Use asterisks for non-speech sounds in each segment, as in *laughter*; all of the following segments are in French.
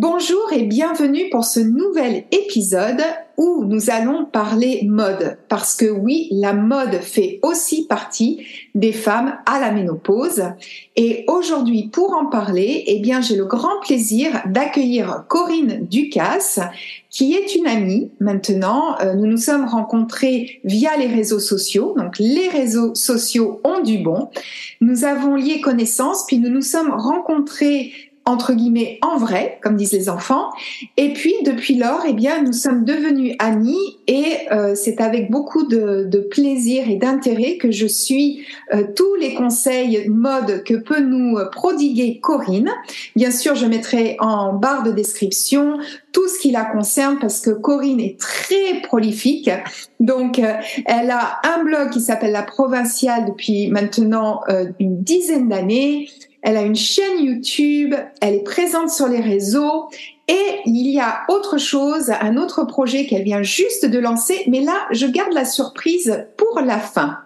Bonjour et bienvenue pour ce nouvel épisode où nous allons parler mode. Parce que oui, la mode fait aussi partie des femmes à la ménopause. Et aujourd'hui, pour en parler, eh bien, j'ai le grand plaisir d'accueillir Corinne Ducasse, qui est une amie maintenant. Euh, nous nous sommes rencontrés via les réseaux sociaux. Donc, les réseaux sociaux ont du bon. Nous avons lié connaissance, puis nous nous sommes rencontrés entre guillemets en vrai, comme disent les enfants. Et puis depuis lors, eh bien, nous sommes devenus amis et euh, c'est avec beaucoup de, de plaisir et d'intérêt que je suis euh, tous les conseils mode que peut nous prodiguer Corinne. Bien sûr, je mettrai en barre de description tout ce qui la concerne parce que Corinne est très prolifique. Donc, euh, elle a un blog qui s'appelle La Provinciale depuis maintenant une dizaine d'années elle a une chaîne YouTube, elle est présente sur les réseaux et il y a autre chose, un autre projet qu'elle vient juste de lancer, mais là, je garde la surprise pour la fin.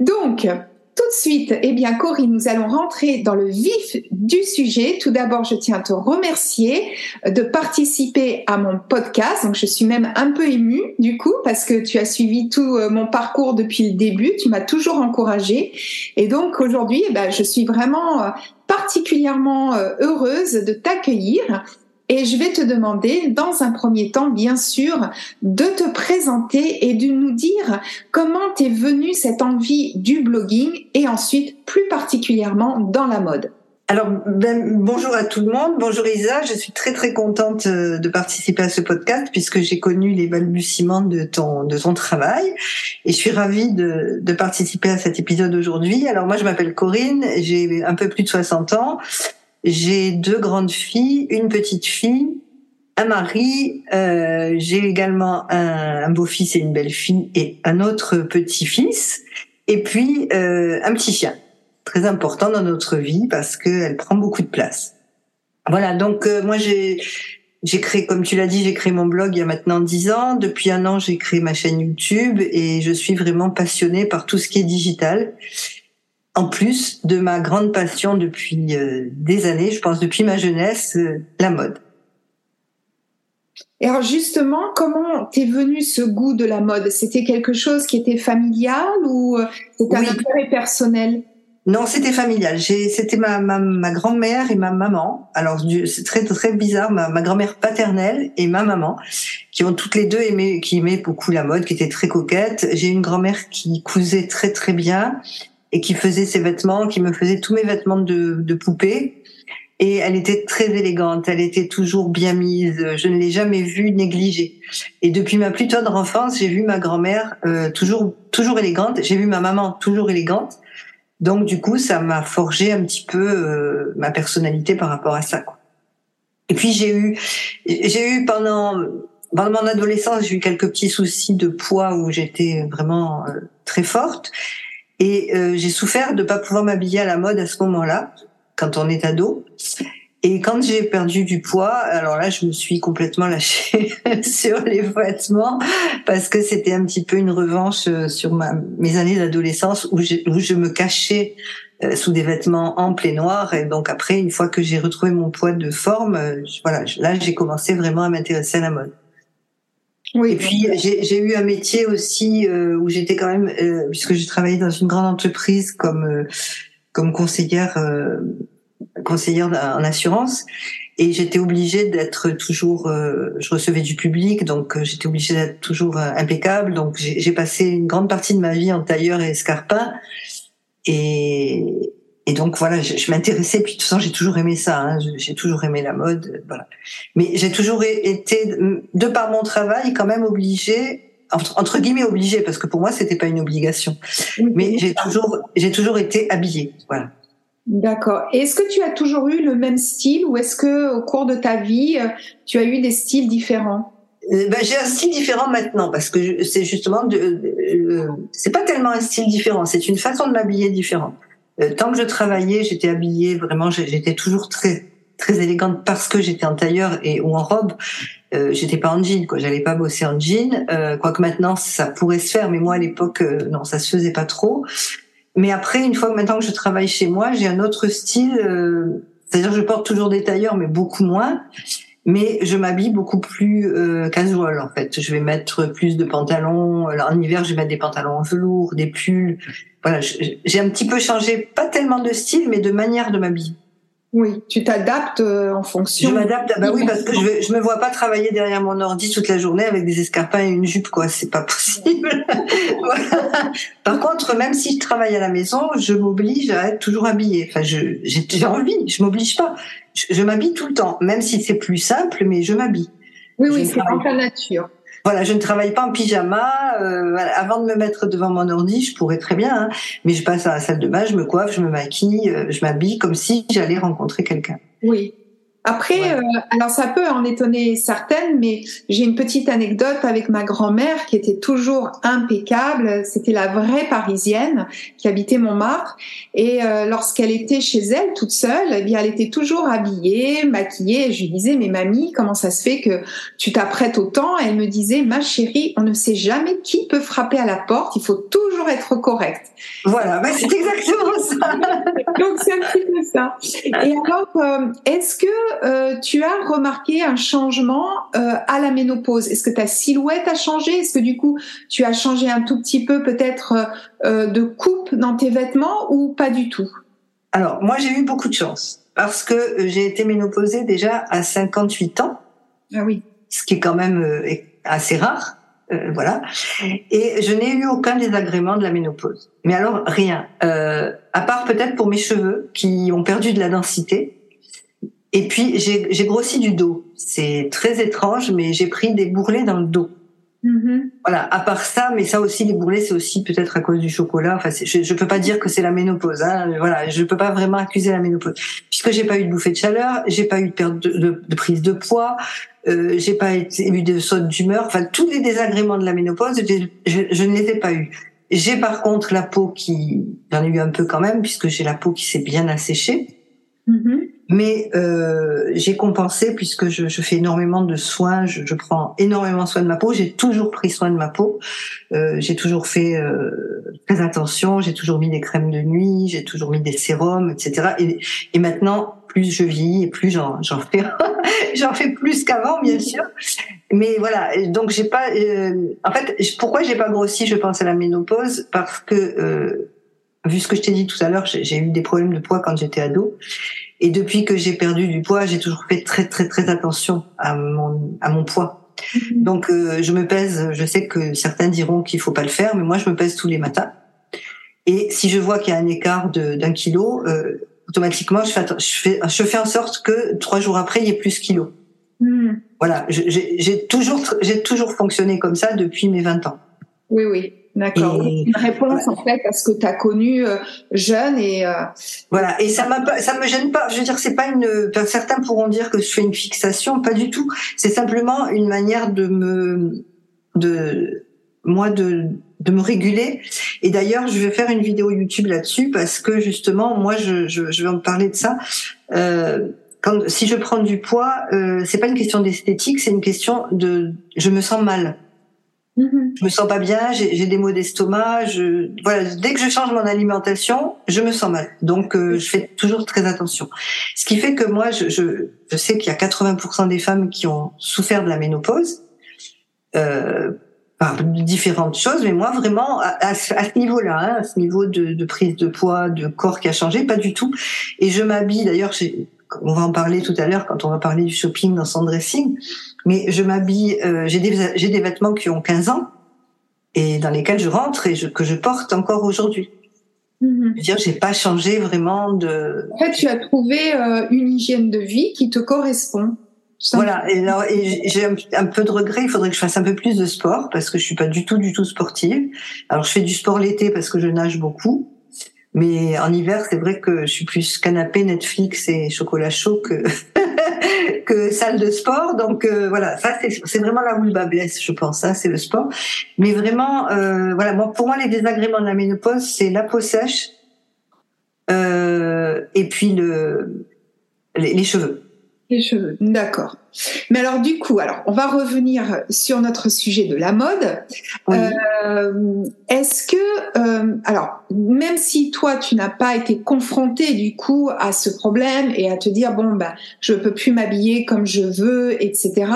Donc, tout de suite, eh bien, Corinne, nous allons rentrer dans le vif du sujet. Tout d'abord, je tiens à te remercier de participer à mon podcast. Donc, je suis même un peu émue, du coup, parce que tu as suivi tout euh, mon parcours depuis le début. Tu m'as toujours encouragée. Et donc, aujourd'hui, eh ben, je suis vraiment euh, particulièrement euh, heureuse de t'accueillir et je vais te demander, dans un premier temps, bien sûr, de te présenter et de nous dire comment t'es venue cette envie du blogging et ensuite plus particulièrement dans la mode. Alors, ben, bonjour à tout le monde. Bonjour Isa. Je suis très très contente euh, de participer à ce podcast puisque j'ai connu les balbutiements de ton de ton travail et je suis ravie de, de participer à cet épisode aujourd'hui. Alors moi, je m'appelle Corinne. J'ai un peu plus de 60 ans. J'ai deux grandes filles, une petite fille, un mari. Euh, j'ai également un, beau-fils et une belle-fille et un autre petit-fils. Et puis euh, un petit chien, très important dans notre vie parce qu'elle prend beaucoup de place. Voilà, donc euh, moi j'ai j'ai créé, comme tu l'as dit, j'ai créé mon blog il y a maintenant dix ans. Depuis un an, j'ai créé ma chaîne YouTube et je suis vraiment passionnée par tout ce qui est digital en plus de ma grande passion depuis euh, des années, je pense depuis ma jeunesse, euh, la mode. Et alors justement, comment t'es venu ce goût de la mode? C'était quelque chose qui était familial ou c'était un intérêt personnel? Non, c'était familial. C'était ma, ma, ma grand-mère et ma maman. Alors c'est très très bizarre. Ma, ma grand-mère paternelle et ma maman, qui ont toutes les deux aimé, qui aimaient beaucoup la mode, qui étaient très coquettes. J'ai une grand-mère qui cousait très très bien et qui faisait ses vêtements, qui me faisait tous mes vêtements de, de poupée. Et elle était très élégante, elle était toujours bien mise. Je ne l'ai jamais vue négligée. Et depuis ma plus tendre enfance, j'ai vu ma grand-mère euh, toujours toujours élégante. J'ai vu ma maman toujours élégante. Donc du coup, ça m'a forgé un petit peu euh, ma personnalité par rapport à ça. Quoi. Et puis j'ai eu j'ai eu pendant pendant mon adolescence, j'ai eu quelques petits soucis de poids où j'étais vraiment euh, très forte. Et euh, j'ai souffert de pas pouvoir m'habiller à la mode à ce moment-là, quand on est ado. Et quand j'ai perdu du poids, alors là, je me suis complètement lâchée *laughs* sur les vêtements parce que c'était un petit peu une revanche euh, sur ma, mes années d'adolescence où, où, je me cachais euh, sous des vêtements amples et noirs. Et donc après, une fois que j'ai retrouvé mon poids de forme, voilà, là, j'ai commencé vraiment à m'intéresser à la mode. Oui. Et puis j'ai eu un métier aussi euh, où j'étais quand même, euh, puisque j'ai travaillé dans une grande entreprise comme euh, comme conseillère conseillère en assurance et j'étais obligée d'être toujours je recevais du public donc j'étais obligée d'être toujours impeccable donc j'ai passé une grande partie de ma vie en tailleur et escarpin et et donc voilà, je, je m'intéressais. Puis de toute façon, j'ai toujours aimé ça. Hein, j'ai toujours aimé la mode, voilà. Mais j'ai toujours été, de par mon travail, quand même obligée entre, entre guillemets obligée, parce que pour moi c'était pas une obligation. Mais j'ai toujours, j'ai toujours été habillée, voilà. D'accord. Est-ce que tu as toujours eu le même style ou est-ce que au cours de ta vie euh, tu as eu des styles différents? Euh, ben, j'ai un style différent maintenant parce que c'est justement de, euh, c'est pas tellement un style différent, c'est une façon de m'habiller différente. Euh, tant que je travaillais, j'étais habillée vraiment, j'étais toujours très très élégante parce que j'étais en tailleur et ou en robe. Euh, j'étais pas en jean, quoi. J'allais pas bosser en jean. Euh, quoique maintenant ça pourrait se faire, mais moi à l'époque euh, non, ça se faisait pas trop. Mais après, une fois que maintenant que je travaille chez moi, j'ai un autre style. Euh, c'est-à-dire je porte toujours des tailleurs, mais beaucoup moins. Mais je m'habille beaucoup plus euh, casual en fait. Je vais mettre plus de pantalons. En hiver, je vais mettre des pantalons en velours, des pulls voilà, j'ai un petit peu changé, pas tellement de style, mais de manière de m'habiller. Oui, tu t'adaptes euh, en fonction. Je m'adapte, bah oui, parce que je, vais, je me vois pas travailler derrière mon ordi toute la journée avec des escarpins et une jupe, quoi. C'est pas *laughs* possible. voilà. Par contre, même si je travaille à la maison, je m'oblige à être toujours habillée. Enfin, je, j'ai envie, je m'oblige pas. Je, je m'habille tout le temps, même si c'est plus simple, mais je m'habille. Oui, oui, c'est dans ta nature. Voilà, je ne travaille pas en pyjama. Euh, avant de me mettre devant mon ordi, je pourrais très bien, hein, mais je passe à la salle de bain, je me coiffe, je me maquille, euh, je m'habille comme si j'allais rencontrer quelqu'un. Oui. Après, euh, alors ça peut en étonner certaines, mais j'ai une petite anecdote avec ma grand-mère qui était toujours impeccable. C'était la vraie Parisienne qui habitait Montmartre. Et euh, lorsqu'elle était chez elle toute seule, eh bien, elle était toujours habillée, maquillée. Et je lui disais, mais mamie, comment ça se fait que tu t'apprêtes autant? Elle me disait, ma chérie, on ne sait jamais qui peut frapper à la porte. Il faut toujours être correct. Voilà, bah, c'est exactement ça. *laughs* Donc c'est un petit peu ça. Et alors, euh, est-ce que euh, tu as remarqué un changement euh, à la ménopause Est-ce que ta silhouette a changé? Est-ce que du coup tu as changé un tout petit peu peut-être euh, de coupe dans tes vêtements ou pas du tout? Alors moi j'ai eu beaucoup de chance parce que j'ai été ménopausée déjà à 58 ans. Ah oui. Ce qui est quand même assez rare. voilà. Et je n'ai eu aucun désagrément de la ménopause. Mais alors rien, à part peut-être pour mes cheveux qui ont perdu de la densité. Et puis j'ai grossi du dos. C'est très étrange, mais j'ai pris des bourrelets dans le dos. Mm-hmm. Voilà. À part ça, mais ça aussi les bourrelets, c'est aussi peut-être à cause du chocolat. Enfin, je, je peux pas dire que c'est la ménopause. Hein. Voilà, je peux pas vraiment accuser la ménopause puisque j'ai pas eu de bouffée de chaleur, j'ai pas eu de perte de, de, prise de poids, euh, j'ai pas eu de saute d'humeur. Enfin, tous les désagréments de la ménopause, je, je ne les ai pas eu. J'ai par contre la peau qui, j'en ai eu un peu quand même puisque j'ai la peau qui s'est bien asséchée. Mm-hmm. Mais euh, j'ai compensé puisque je, je, fais énormément de soins, je, je, prends énormément soin de ma peau. J'ai toujours pris soin de ma peau. Euh, j'ai toujours fait euh, très attention. J'ai toujours mis des crèmes de nuit. J'ai toujours mis des sérums, etc. Et, et maintenant, plus je vis et plus j'en fais, *laughs* j'en fais plus qu'avant, bien sûr. Mais voilà. Donc j'ai pas. Euh, en fait, pourquoi j'ai pas grossi Je pense à la ménopause? Parce que euh, vu ce que je t'ai dit tout à l'heure, j'ai eu des problèmes de poids quand j'étais ado. Et depuis que j'ai perdu du poids, j'ai toujours fait très très très attention à mon à mon poids. Mhm. Donc euh, je me pèse. Je sais que certains diront qu'il faut pas le faire, mais moi je me pèse tous les matins. Et si je vois qu'il y a un écart d'un kilo, euh, automatiquement je fais, je fais je fais en sorte que trois jours après il y ait plus kilo. Mhm. Voilà, j'ai toujours j'ai toujours fonctionné comme ça depuis mes 20 ans. Oui oui. D'accord. Une réponse en fait à ce que tu as connu euh, jeune et euh... voilà. Et ça m'a pas, ça me gêne pas. Je veux dire, c'est pas une. certains pourront dire que je fais une fixation, pas du tout. C'est simplement une manière de me, de moi de de me réguler. Et d'ailleurs, je vais faire une vidéo YouTube là-dessus parce que justement, moi, je, je, je vais en parler de ça. Euh, quand, si je prends du poids, euh, c'est pas une question d'esthétique, c'est une question de, je me sens mal. Je me sens pas bien, j'ai des maux d'estomac. Je, voilà, dès que je change mon alimentation, je me sens mal. Donc, euh, je fais toujours très attention. Ce qui fait que moi, je, je, je sais qu'il y a 80% des femmes qui ont souffert de la ménopause. Euh, différentes choses, mais moi vraiment à, ce niveau-là, hein, à ce niveau de, de, prise de poids, de corps qui a changé, pas du tout. Et je m'habille d'ailleurs, on va en parler tout à l'heure quand on va parler du shopping dans son dressing, mais je m'habille, euh, j'ai des, j'ai des vêtements qui ont 15 ans et dans lesquels je rentre et je, que je porte encore aujourd'hui. Mm-hmm. Je veux dire, j'ai pas changé vraiment de. En fait, tu as trouvé euh, une hygiène de vie qui te correspond. Voilà, et, alors, et j'ai un, peu de regret, il faudrait que je fasse un peu plus de sport parce que je suis pas du tout, du tout sportive. Alors je fais du sport l'été parce que je nage beaucoup, mais en hiver, c'est vrai que je suis plus canapé, Netflix et chocolat chaud que, *laughs* que salle de sport. Donc euh, voilà, ça c'est vraiment là où le bas blesse, je pense, hein, c'est le sport. Mais vraiment, euh, voilà, pour moi les désagréments de la ménopause, c'est la peau sèche euh, et puis le, les cheveux. Les cheveux, d'accord. Mais alors du coup, alors on va revenir sur notre sujet de la mode. Euh, Est-ce que, euh, alors même si toi tu n'as pas été confronté du coup à ce problème et à te dire bon ben je peux plus m'habiller comme je veux, etc.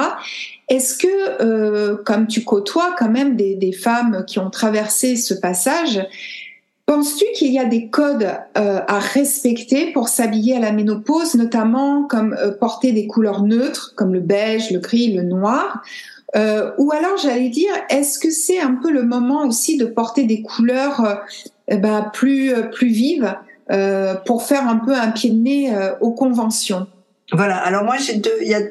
Est-ce que, euh, comme tu côtoies quand même des, des femmes qui ont traversé ce passage, Penses-tu qu'il y a des codes euh, à respecter pour s'habiller à la ménopause, notamment comme euh, porter des couleurs neutres, comme le beige, le gris, le noir? Euh, Ou alors, j'allais dire, est-ce que c'est un peu le moment aussi de porter des couleurs bah, plus plus vives pour faire un peu un pied de nez aux conventions? Voilà. Alors moi, j'ai y a,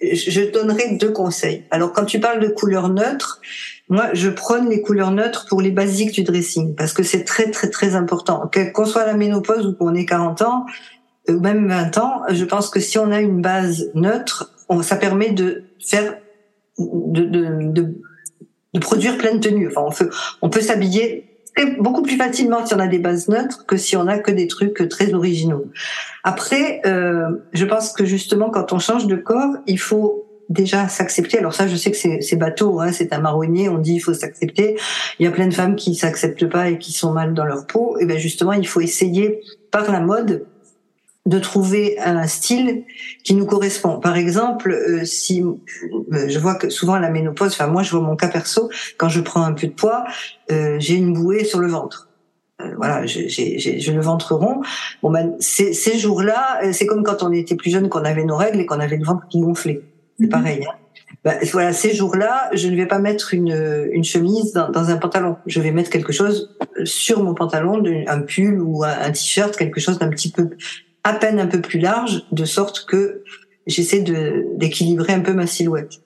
je donnerai deux conseils. Alors, quand tu parles de couleurs neutres, moi, je prône les couleurs neutres pour les basiques du dressing parce que c'est très très très important. Qu'on soit à la ménopause ou qu'on ait 40 ans euh, ou même 20 ans, je pense que si on a une base neutre, ça permet de faire de, de, de, de produire plein de tenues. Enfin, on peut on peut s'habiller beaucoup plus facilement si on a des bases neutres que si on a que des trucs très originaux. Après, euh, je pense que justement quand on change de corps, il faut déjà s'accepter. Alors ça, je sais que c'est bateau, hein, c'est un marronnier. On dit il faut s'accepter. Il y a plein de femmes qui s'acceptent pas et qui sont mal dans leur peau. Et ben justement, il faut essayer par la mode de trouver un style qui nous correspond. Par exemple, euh, si euh, je vois que souvent la ménopause, enfin moi je vois mon cas perso, quand je prends un peu de poids, euh, j'ai une bouée sur le ventre. voilà, j'ai le ventre rond. Bon ben ces, ces jours-là, c'est comme quand on était plus jeune, qu'on avait nos règles et qu'on avait le ventre qui gonflait. C'est mhm. pareil. Hein. Bah, voilà, ces jours-là, je ne vais pas mettre une, une chemise dans, dans, un pantalon. Je vais mettre quelque chose sur mon pantalon, un pull ou un, t-shirt, quelque chose d'un petit peu, à peine un peu plus large, de sorte que j'essaie de d'équilibrer un peu ma silhouette.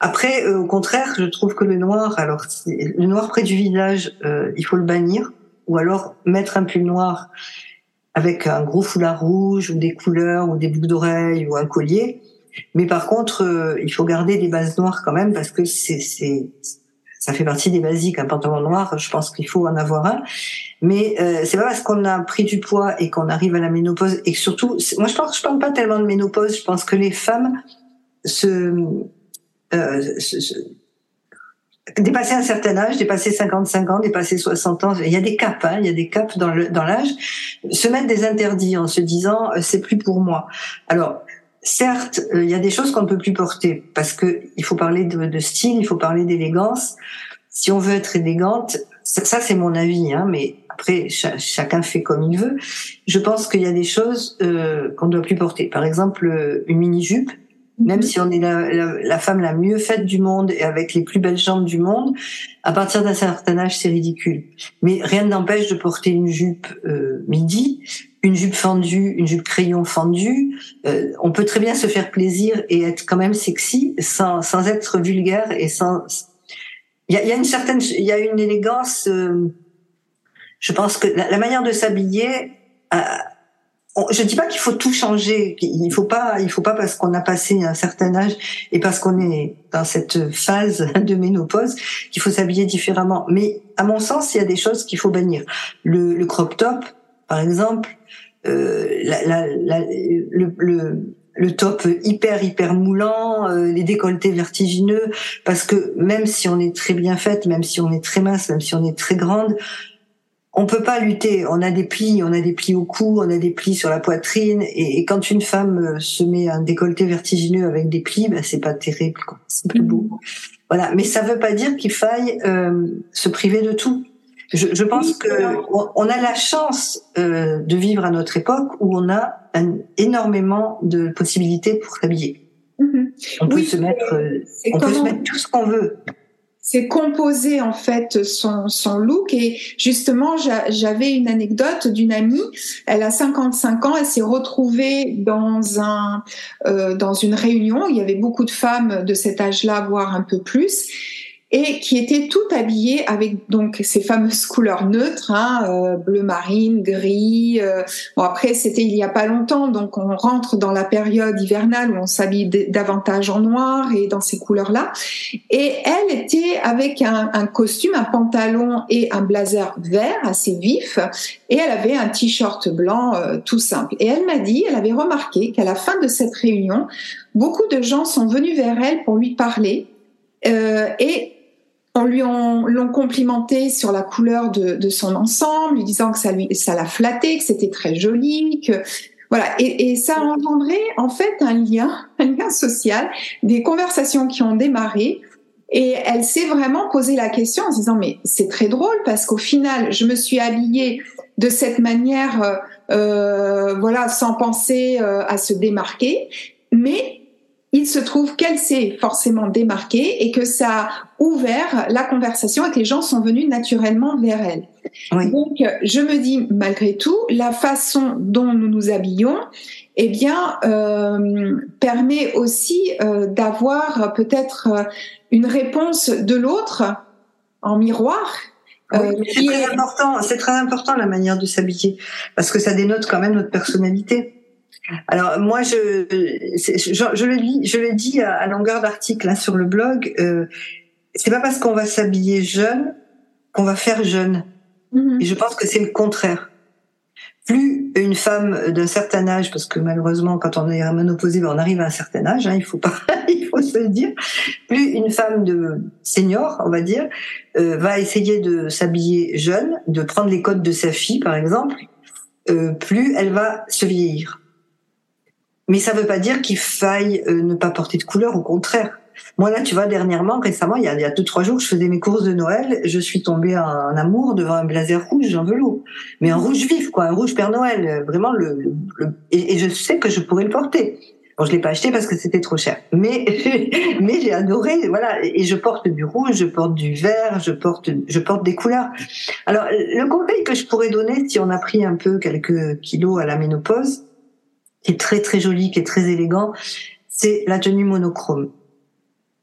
Après, euh, au contraire, je trouve que le noir, alors le noir près du visage, euh, il faut le bannir, ou alors mettre un pull noir avec un gros foulard rouge ou des couleurs ou des boucles d'oreilles ou un collier mais par contre, euh, il faut garder des bases noires quand même parce que c'est c'est ça fait partie des basiques. Un pantalon noir, je pense qu'il faut en avoir un. Mais euh, c'est pas parce qu'on a pris du poids et qu'on arrive à la ménopause et que surtout, moi je pense, je parle pas tellement de ménopause. Je pense que les femmes se, euh, dépasser un certain âge, dépasser 55 ans, dépasser 60 ans, il y a des caps, hein, il y a des caps dans le dans l'âge, se mettre des interdits en se disant euh, c'est plus pour moi. Alors certes, euh, il y a des choses qu'on ne peut plus porter parce que il faut parler de, style, il faut parler d'élégance. Si on veut être élégante, ça, c'est mon avis, hein, mais après chacun fait comme il veut. Je pense qu'il y a des choses euh, qu'on ne doit plus porter. Par exemple, euh, une mini jupe. Même mhm. si on est la, la, femme la mieux faite du monde et avec les plus belles jambes du monde, à partir d'un certain âge, c'est ridicule. Mais rien n'empêche de porter une jupe midi une jupe fendue, une jupe crayon fendue, euh, on peut très bien se faire plaisir et être quand même sexy sans, sans être vulgaire et sans. Il y a, une certaine, il y a une élégance. Euh, je pense que la, manière de s'habiller. Euh, je dis pas qu'il faut tout changer. Il faut pas, il faut pas parce qu'on a passé un certain âge et parce qu'on est dans cette phase de ménopause qu'il faut s'habiller différemment. Mais à mon sens, il y a des choses qu'il faut bannir. Le crop top, par exemple, euh, la, la, le, le, le, top hyper hyper moulant, euh, les décolletés vertigineux, parce que même si on est très bien faite, même si on est très mince, même si on est très grande, on peut pas lutter. On a des plis, on a des plis au cou, on a des plis sur la poitrine, et, quand une femme euh, se met un décolleté vertigineux avec des plis, ben c'est pas terrible, C'est plus beau. Mm. Voilà. Mais ça veut pas dire qu'il faille euh, se priver de tout. Je, je pense que on, a la chance euh, de vivre à notre époque où on a énormément de possibilités pour s'habiller. Mm-hmm. On peut se mettre, euh, on peut se mettre tout ce qu'on veut. C'est composer en fait son, son look. Et justement j'avais une anecdote d'une amie. Elle a 55 ans. Elle s'est retrouvée dans un euh, dans une réunion. Il y avait beaucoup de femmes de cet âge-là voire un peu plus et qui était tout habillé avec donc ces fameuses couleurs neutres, hein, euh, bleu marine, gris. Euh, bon après c'était il y a pas longtemps, donc on rentre dans la période hivernale où on s'habille davantage en noir et dans ces couleurs-là. Et elle était avec un, costume, un pantalon et un blazer vert assez vif, et elle avait un t-shirt blanc euh, tout simple. Et elle m'a dit, elle avait remarqué qu'à la fin de cette réunion, beaucoup de gens sont venus vers elle pour lui parler. Et on lui l'ont complimenté sur la couleur de, son ensemble, lui disant que ça lui ça l'a flatté, que c'était très joli, que voilà. Et, ça a engendré en fait un lien, *laughs* un lien social, des conversations qui ont démarré. Et elle s'est vraiment posé la question en se disant mais c'est très drôle parce qu'au final je me suis habillée de cette manière, euh, euh, voilà, sans penser euh, à se démarquer, mais il se trouve qu'elle s'est forcément démarquée et que ça a ouvert la conversation et que les gens sont venus naturellement vers elle. Donc, je me dis, malgré tout, la façon dont nous nous habillons, eh bien, euh, permet aussi euh, d'avoir peut-être euh, une réponse de l'autre en miroir. c'est très important. C'est très important la manière de s'habiller parce que ça dénote quand même notre personnalité. Alors moi, je, je, le dis, je le dis à, longueur d'article hein, sur le blog. Euh, c'est pas parce qu'on va s'habiller jeune qu'on va faire jeune. Mm-hmm. Et je pense que c'est le contraire. Plus une femme d'un certain âge, parce que malheureusement, quand on est à ménopausée, ben, on arrive à un certain âge, hein, il faut pas, *laughs* il faut se le dire. Plus une femme de senior, on va dire, euh, va essayer de s'habiller jeune, de prendre les codes de sa fille, par exemple, euh, plus elle va se vieillir. Mais ça ne veut pas dire qu'il faille euh, ne pas porter de couleur, au contraire. Moi là, tu vois, dernièrement, récemment, il y a, il y a deux trois jours, je faisais mes courses de Noël, je suis tombée en, amour devant un blazer rouge en velours, mais un rouge vif, quoi, un rouge Père Noël, vraiment le. et, je sais que je pourrais le porter. Bon, je l'ai pas acheté parce que c'était trop cher, mais *laughs* mais j'ai adoré, voilà. Et je porte du rouge, je porte du vert, je porte je porte des couleurs. Alors le conseil que je pourrais donner, si on a pris un peu quelques kilos à la ménopause, qui est très très joli, qui est très élégant, c'est la tenue monochrome.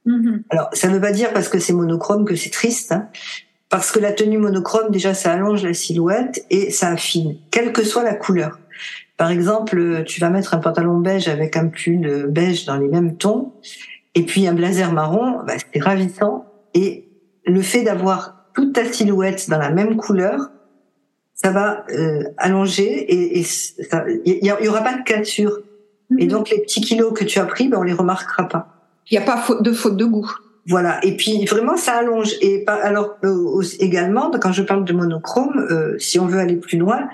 Mm-hmm. Alors, ça ne veut pas dire parce que c'est monochrome que c'est triste, hein. parce que la tenue monochrome, déjà, ça allonge la silhouette et ça affine, quelle que soit la couleur. Par exemple, tu vas mettre un pantalon beige avec un pull beige dans les mêmes tons, et puis un blazer marron, bah, c'est ravissant. Et le fait d'avoir toute ta silhouette dans la même couleur, ça va euh, allonger et il y, y, aura pas de cassure. Et mhm. donc les petits kilos que tu as pris, ben on les remarquera pas. Il n'y a pas de faute de goût. Voilà. Et puis vraiment ça allonge. Et alors euh, également quand je parle de monochrome, euh, si on veut aller plus loin,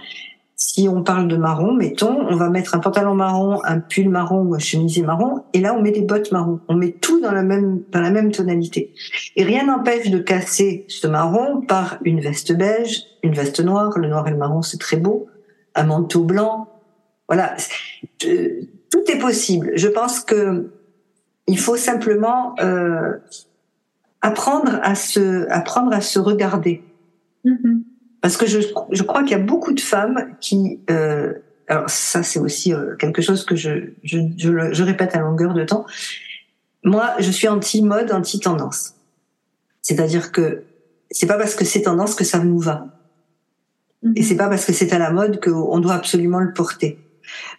si on parle de marron, mettons, on va mettre un pantalon marron, un pull marron ou un chemisier marron, et là on met des bottes marron. On met tout dans la même dans la même tonalité. Et rien n'empêche de casser ce marron par une veste beige, une veste noire. Le noir et le marron c'est très beau. Un manteau blanc. Voilà, tout est possible. Je pense que il faut simplement euh, apprendre à se apprendre à se regarder. Mm-hmm. Parce que je, je crois qu'il y a beaucoup de femmes qui... Euh, alors ça, c'est aussi euh, quelque chose que je, je, je, je, répète à longueur de temps. Moi, je suis anti-mode, anti-tendance. C'est-à-dire que c'est pas parce que c'est tendance que ça nous va. Et c'est pas parce que c'est à la mode qu'on doit absolument le porter.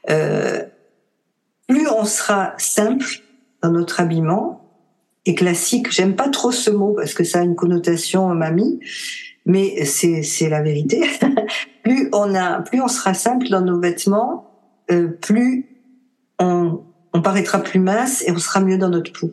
Euh, plus on sera simple dans notre habillement et classique, j'aime pas trop ce mot parce que ça a une connotation mamie, mais c'est la vérité. *laughs* plus on a, plus on sera simple dans nos vêtements, euh, plus on, on paraîtra plus mince et on sera mieux dans notre peau.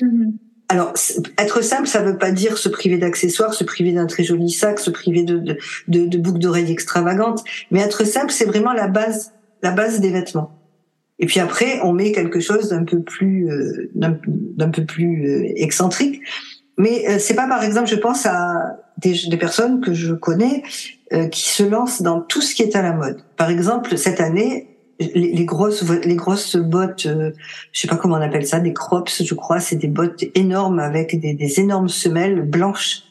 Mm-hmm. alors, être simple, ça veut pas dire se priver d'accessoires, se priver d'un très joli sac, se priver de, de, de, de boucles d'oreilles extravagantes. Mais être simple, c'est vraiment la base, la base des vêtements. Et puis après, on met quelque chose d'un peu plus, euh, d'un peu plus euh, excentrique. Mais euh, c'est pas, par exemple, je pense à des, des personnes que je connais qui se lancent dans tout ce qui est à la mode. Par exemple, cette année, les, grosses les grosses bottes euh, je sais pas comment on appelle ça des crops je crois c'est des bottes énormes avec des, des, énormes semelles blanches.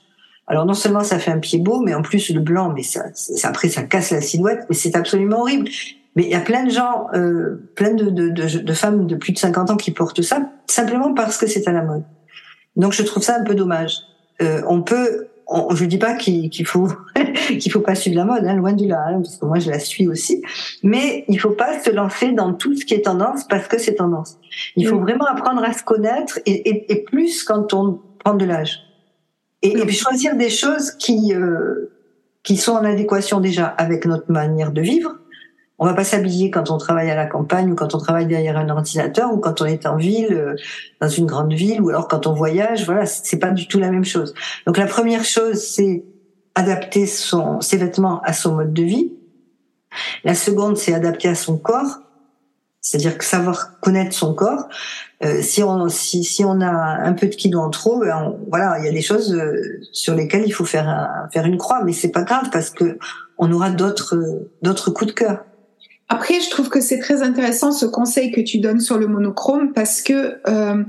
Alors non seulement ça fait un pied beau mais en plus le blanc mais ça, ça après ça casse la silhouette mais c'est absolument horrible. Mais il y a plein de gens euh, plein de, de, de, de, femmes de plus de 50 ans qui portent ça simplement parce que c'est à la mode donc je trouve ça un peu dommage euh, on peut on, je dis pas qu'il faut *laughs* qu'il faut pas suivre la mode, hein, loin de là, hein, parce que moi je la suis aussi. Mais il faut pas se lancer dans tout ce qui est tendance parce que c'est tendance. Il faut vraiment apprendre à se connaître et, et, plus quand on prend de l'âge. Et, et, puis choisir des choses qui euh, qui sont en adéquation déjà avec notre manière de vivre on va pas s'habiller quand on travaille à la campagne ou quand on travaille derrière un ordinateur ou quand on est en ville, euh, dans une grande ville ou alors quand on voyage. Voilà, c'est pas du tout la même chose. Donc la première chose, c'est adapter son, ses vêtements à son mode de vie. La seconde, c'est adapter à son corps, c'est-à-dire que savoir connaître son corps. Euh, si on si, si on a un peu de kilo en trop, ben voilà, il y a des choses euh, sur lesquelles il faut faire faire une croix, mais c'est pas grave parce que on aura d'autres d'autres coups de cœur. Après, je trouve que c'est très intéressant ce conseil que tu donnes sur le monochrome parce que euh,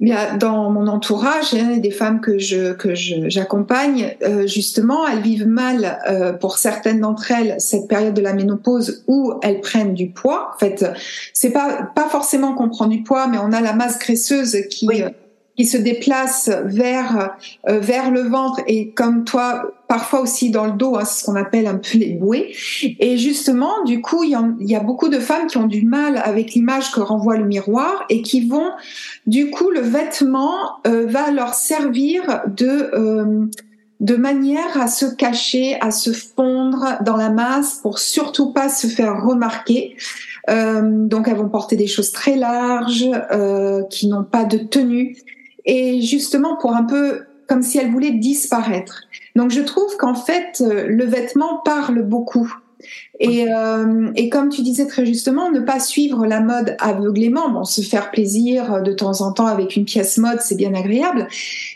dans mon entourage, a des femmes que je que j'accompagne, euh, justement, elles vivent mal euh, pour certaines d'entre elles cette période de la ménopause où elles prennent du poids. En fait, c'est pas pas forcément qu'on prend du poids, mais on a la masse graisseuse qui qui se déplace vers euh, vers le ventre et comme toi parfois aussi dans le dos, hein, c'est ce qu'on appelle un peu les bouées. Et justement, du coup, il y, a beaucoup de femmes qui ont du mal avec l'image que renvoie le miroir et qui vont, du coup, le vêtement euh, va leur servir de euh, de manière à se cacher, à se fondre dans la masse pour surtout pas se faire remarquer. Euh, donc elles vont porter des choses très larges, euh, qui n'ont pas de tenue et justement pour un peu comme si elle voulait disparaître. Donc je trouve qu'en fait euh, le vêtement parle beaucoup. Et, euh, et, comme tu disais très justement, ne pas suivre la mode aveuglément, bon, se faire plaisir de temps en temps avec une pièce mode, c'est bien agréable,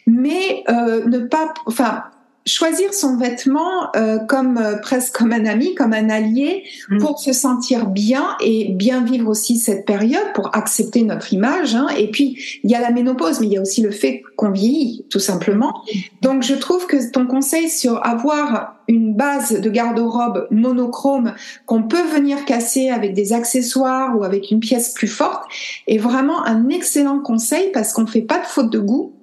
mais euh, ne pas, enfin, choisir son vêtement euh, comme euh, presque comme un ami, comme un allié, mm. pour se sentir bien et bien vivre aussi cette période, pour accepter notre image. Hein. Et puis il y a la ménopause, mais il y a aussi le fait qu'on vieillit, tout simplement. Donc je trouve que ton conseil sur avoir une base de garde-robe monochrome qu'on peut venir casser avec des accessoires ou avec une pièce plus forte est vraiment un excellent conseil parce qu'on fait pas de faute de goût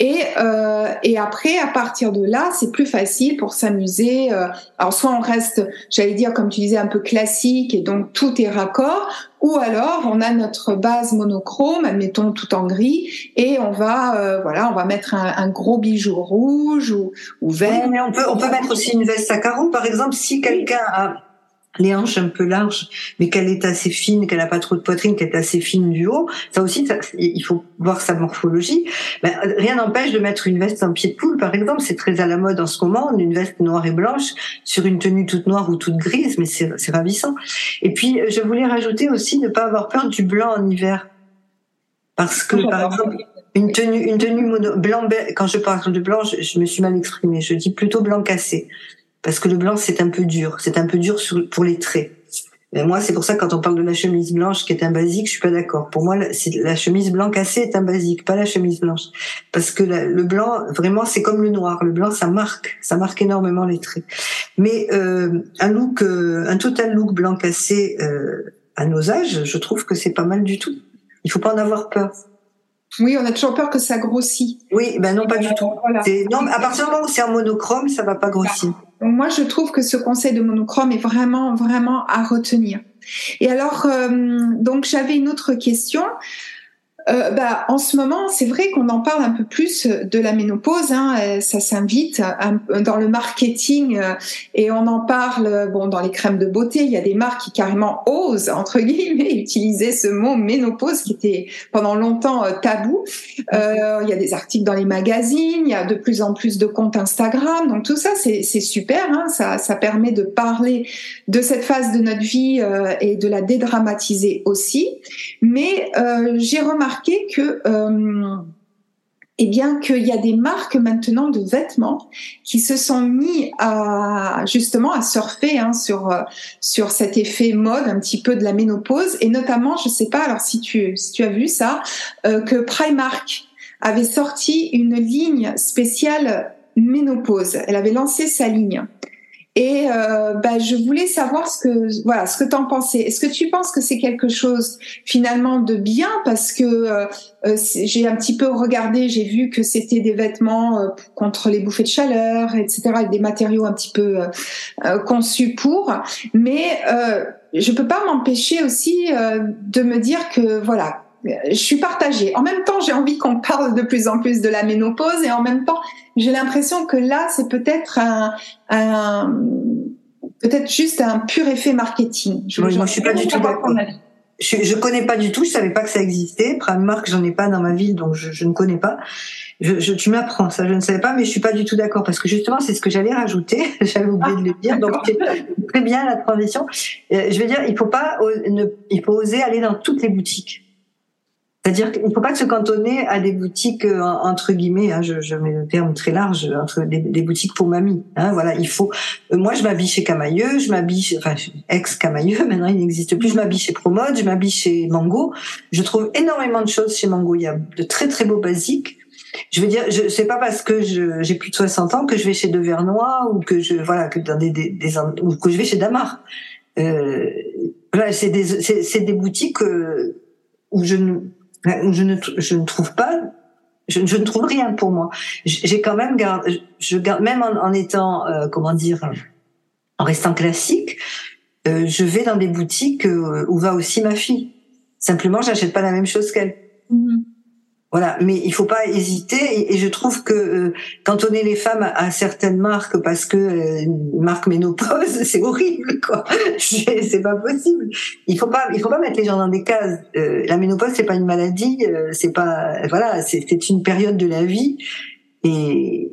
et, euh, et après, à partir de là, c'est plus facile pour s'amuser. Euh, alors, soit on reste, j'allais dire, comme tu disais, un peu classique et donc tout est raccord, ou alors on a notre base monochrome, admettons tout en gris, et on va, euh, voilà, on va mettre un, un, gros bijou rouge ou, ou vert. mais on peut, on peut mettre aussi une veste à carreaux, par exemple, si quelqu'un a les hanches un peu larges, mais qu'elle est assez fine, qu'elle n'a pas trop de poitrine, qu'elle est assez fine du haut. Ça aussi, il faut voir sa morphologie. Ben, rien n'empêche de mettre une veste en pied de poule, par exemple. C'est très à la mode en ce moment, une veste noire et blanche sur une tenue toute noire ou toute grise, mais c'est ravissant. Et puis, je voulais rajouter aussi ne pas avoir peur du blanc en hiver. Parce que, par exemple, une tenue, une tenue mono, blanc, quand je parle de blanc, je, je me suis mal exprimée. Je dis plutôt blanc cassé parce que le blanc c'est un peu dur, c'est un peu dur pour les traits. Mais moi, c'est pour ça quand on parle de la chemise blanche qui est un basique, je suis pas d'accord. Pour moi, la chemise blanc cassé est un basique, pas la chemise blanche, parce que le blanc, vraiment, c'est comme le noir. Le blanc, ça marque, ça marque énormément les traits. Mais euh, un look, euh, un total look blanc cassé euh, à nos âges, je trouve que c'est pas mal du tout. Il faut pas en avoir peur. Oui, on a toujours peur que ça grossit. Oui, ben non, pas du tout. Non, à partir du moment où c'est en monochrome, ça va pas grossir moi, je trouve que ce conseil de monochrome est vraiment, vraiment à retenir. Et alors, euh, donc, j'avais une autre question. Euh, bah, en ce moment, c'est vrai qu'on en parle un peu plus de la ménopause. Hein, euh, ça s'invite dans le marketing euh, et on en parle. Bon, dans les crèmes de beauté, il y a des marques qui carrément osent entre guillemets *laughs* utiliser ce mot ménopause qui était pendant longtemps tabou. Euh, il y a des articles dans les magazines, il y a de plus en plus de comptes Instagram. Donc tout ça, c'est super. Hein, ça, ça permet de parler de cette phase de notre vie et de la dédramatiser aussi. Mais j'ai remarqué que euh, eh bien qu'il y a des marques maintenant de vêtements qui se sont mis à justement à surfer hein, sur sur cet effet mode un petit peu de la ménopause. Et notamment je sais pas alors si tu si tu as vu ça euh, que Primark avait sorti une ligne spéciale ménopause. Elle avait lancé sa ligne et euh, bah, je voulais savoir ce que voilà ce que tu en pensais. Est-ce que tu penses que c'est quelque chose finalement de bien? Parce que euh, euh, j'ai un petit peu regardé, j'ai vu que c'était des vêtements euh, contre les bouffées de chaleur, etc. Avec des matériaux un petit peu conçus pour. Mais je peux pas m'empêcher aussi de me dire que voilà je suis partagée. En même temps, j'ai envie qu'on parle de plus en plus de la ménopause et en même temps, j'ai l'impression que là, c'est peut-être un, un peut-être juste un pur effet marketing. Je, moi, je suis pas du tout d'accord. Je, je connais pas du tout. Je savais pas que ça existait. Primark, j'en ai pas dans ma ville, donc je, je ne connais pas. Je, je tu m'apprends ça. Je ne savais pas, mais je suis pas du tout d'accord parce que justement, c'est ce que j'allais rajouter. *laughs* j'avais oublié de le dire. Donc, très bien la transition. Euh, je veux dire, il faut pas, ne, il faut oser aller dans toutes les boutiques. C'est-à-dire qu'il ne faut pas se cantonner à des boutiques euh, entre guillemets, hein, je, je, mets le terme très large, entre des, boutiques pour mamie. Hein, voilà, il faut. Euh, moi, je m'habille chez Camailleux, je m'habille, enfin ex Camailleux, *laughs* maintenant il n'existe plus. Je m'habille chez Promode, je m'habille chez Mango. Je trouve énormément de choses chez Mango. Il y a de très très beaux basiques. Je veux dire, je sais pas parce que j'ai plus de 60 ans que je vais chez De Vernois ou que je voilà que dans des, des, des ou que je vais chez Damar. Euh, voilà, c'est des c'est des boutiques euh, où je ne je ne, je trouve pas, je, ne trouve rien pour moi. J'ai quand même je garde même en, en étant, euh, comment dire, en restant classique, euh, je vais dans des boutiques euh, où va aussi ma fille. Simplement, j'achète pas la même chose qu'elle. Mm-hmm. Voilà, mais il faut pas hésiter. Et, je trouve que euh, est les femmes à certaines marques, parce que euh, marque ménopause, *laughs* c'est horrible, quoi. *laughs* c'est pas possible. Il faut pas, il faut pas mettre les gens dans des cases. Euh, la ménopause, c'est pas une maladie, euh, c'est pas, voilà, c'est une période de la vie. Et,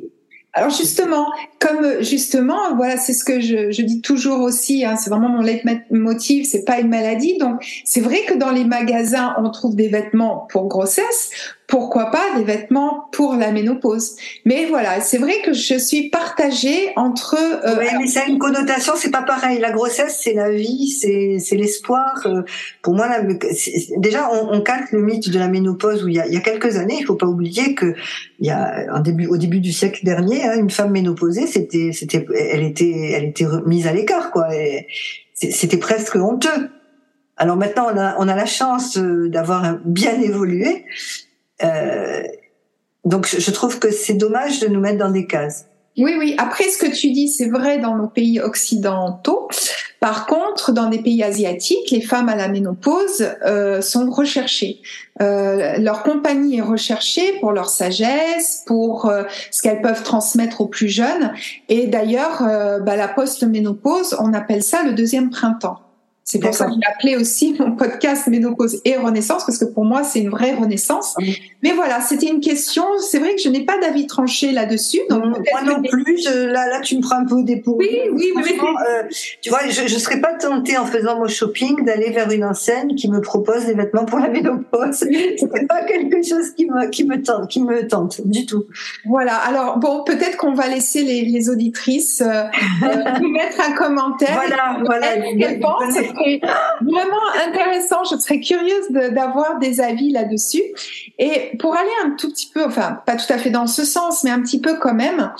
alors justement, comme justement, voilà, c'est ce que je, je, dis toujours aussi. Hein, c'est vraiment mon leitmotiv. C'est pas une maladie. Donc c'est vrai que dans les magasins, on trouve des vêtements pour grossesse pourquoi pas des vêtements pour la ménopause. Mais voilà, c'est vrai que je suis partagée entre. Euh, mais ça a une connotation, c'est pas pareil. La grossesse, c'est la vie, c'est c'est l'espoir. Euh, pour moi, déjà, on, on calque le mythe de la ménopause où il y a, il y a quelques années. Il faut pas oublier que il y a un début, au début du siècle dernier, hein, une femme ménopausée, c'était c'était, elle était elle était mise à l'écart, quoi. C'était presque honteux. Alors maintenant, on a, on a la chance euh, d'avoir bien évolué, euh, donc je trouve que c'est dommage de nous mettre dans des cases. Oui, oui. Après, ce que tu dis, c'est vrai dans nos pays occidentaux. Par contre, dans des pays asiatiques, les femmes à la ménopause euh, sont recherchées. Euh, leur compagnie est recherchée pour leur sagesse, pour euh, ce qu'elles peuvent transmettre aux plus jeunes. Et d'ailleurs, euh, bah, la post-ménopause, on appelle ça le deuxième printemps. C'est pour ça que j'ai appelé aussi *laughs* mon podcast Ménopause et Renaissance, parce que pour moi, c'est une vraie renaissance. Mais voilà, c'était une question. C'est vrai que je n'ai pas d'avis tranché là-dessus. Donc moi non plus. là, là, tu me prends un peu des Oui, oui, oui. Euh, tu vois, je ne serais pas tentée en faisant mon shopping d'aller vers une enseigne qui me propose des vêtements pour la ménopause. *laughs* C'est pas quelque chose qui me, qui me tente, qui me tente du tout. Voilà. Alors bon, peut-être qu'on va laisser les, les auditrices euh, euh *laughs* nous mettre un commentaire. Voilà, voilà vraiment intéressant. Je serais curieuse d'avoir des avis là-dessus. Et pour aller un tout petit peu, enfin, pas tout à fait dans ce sens, mais un petit peu quand même,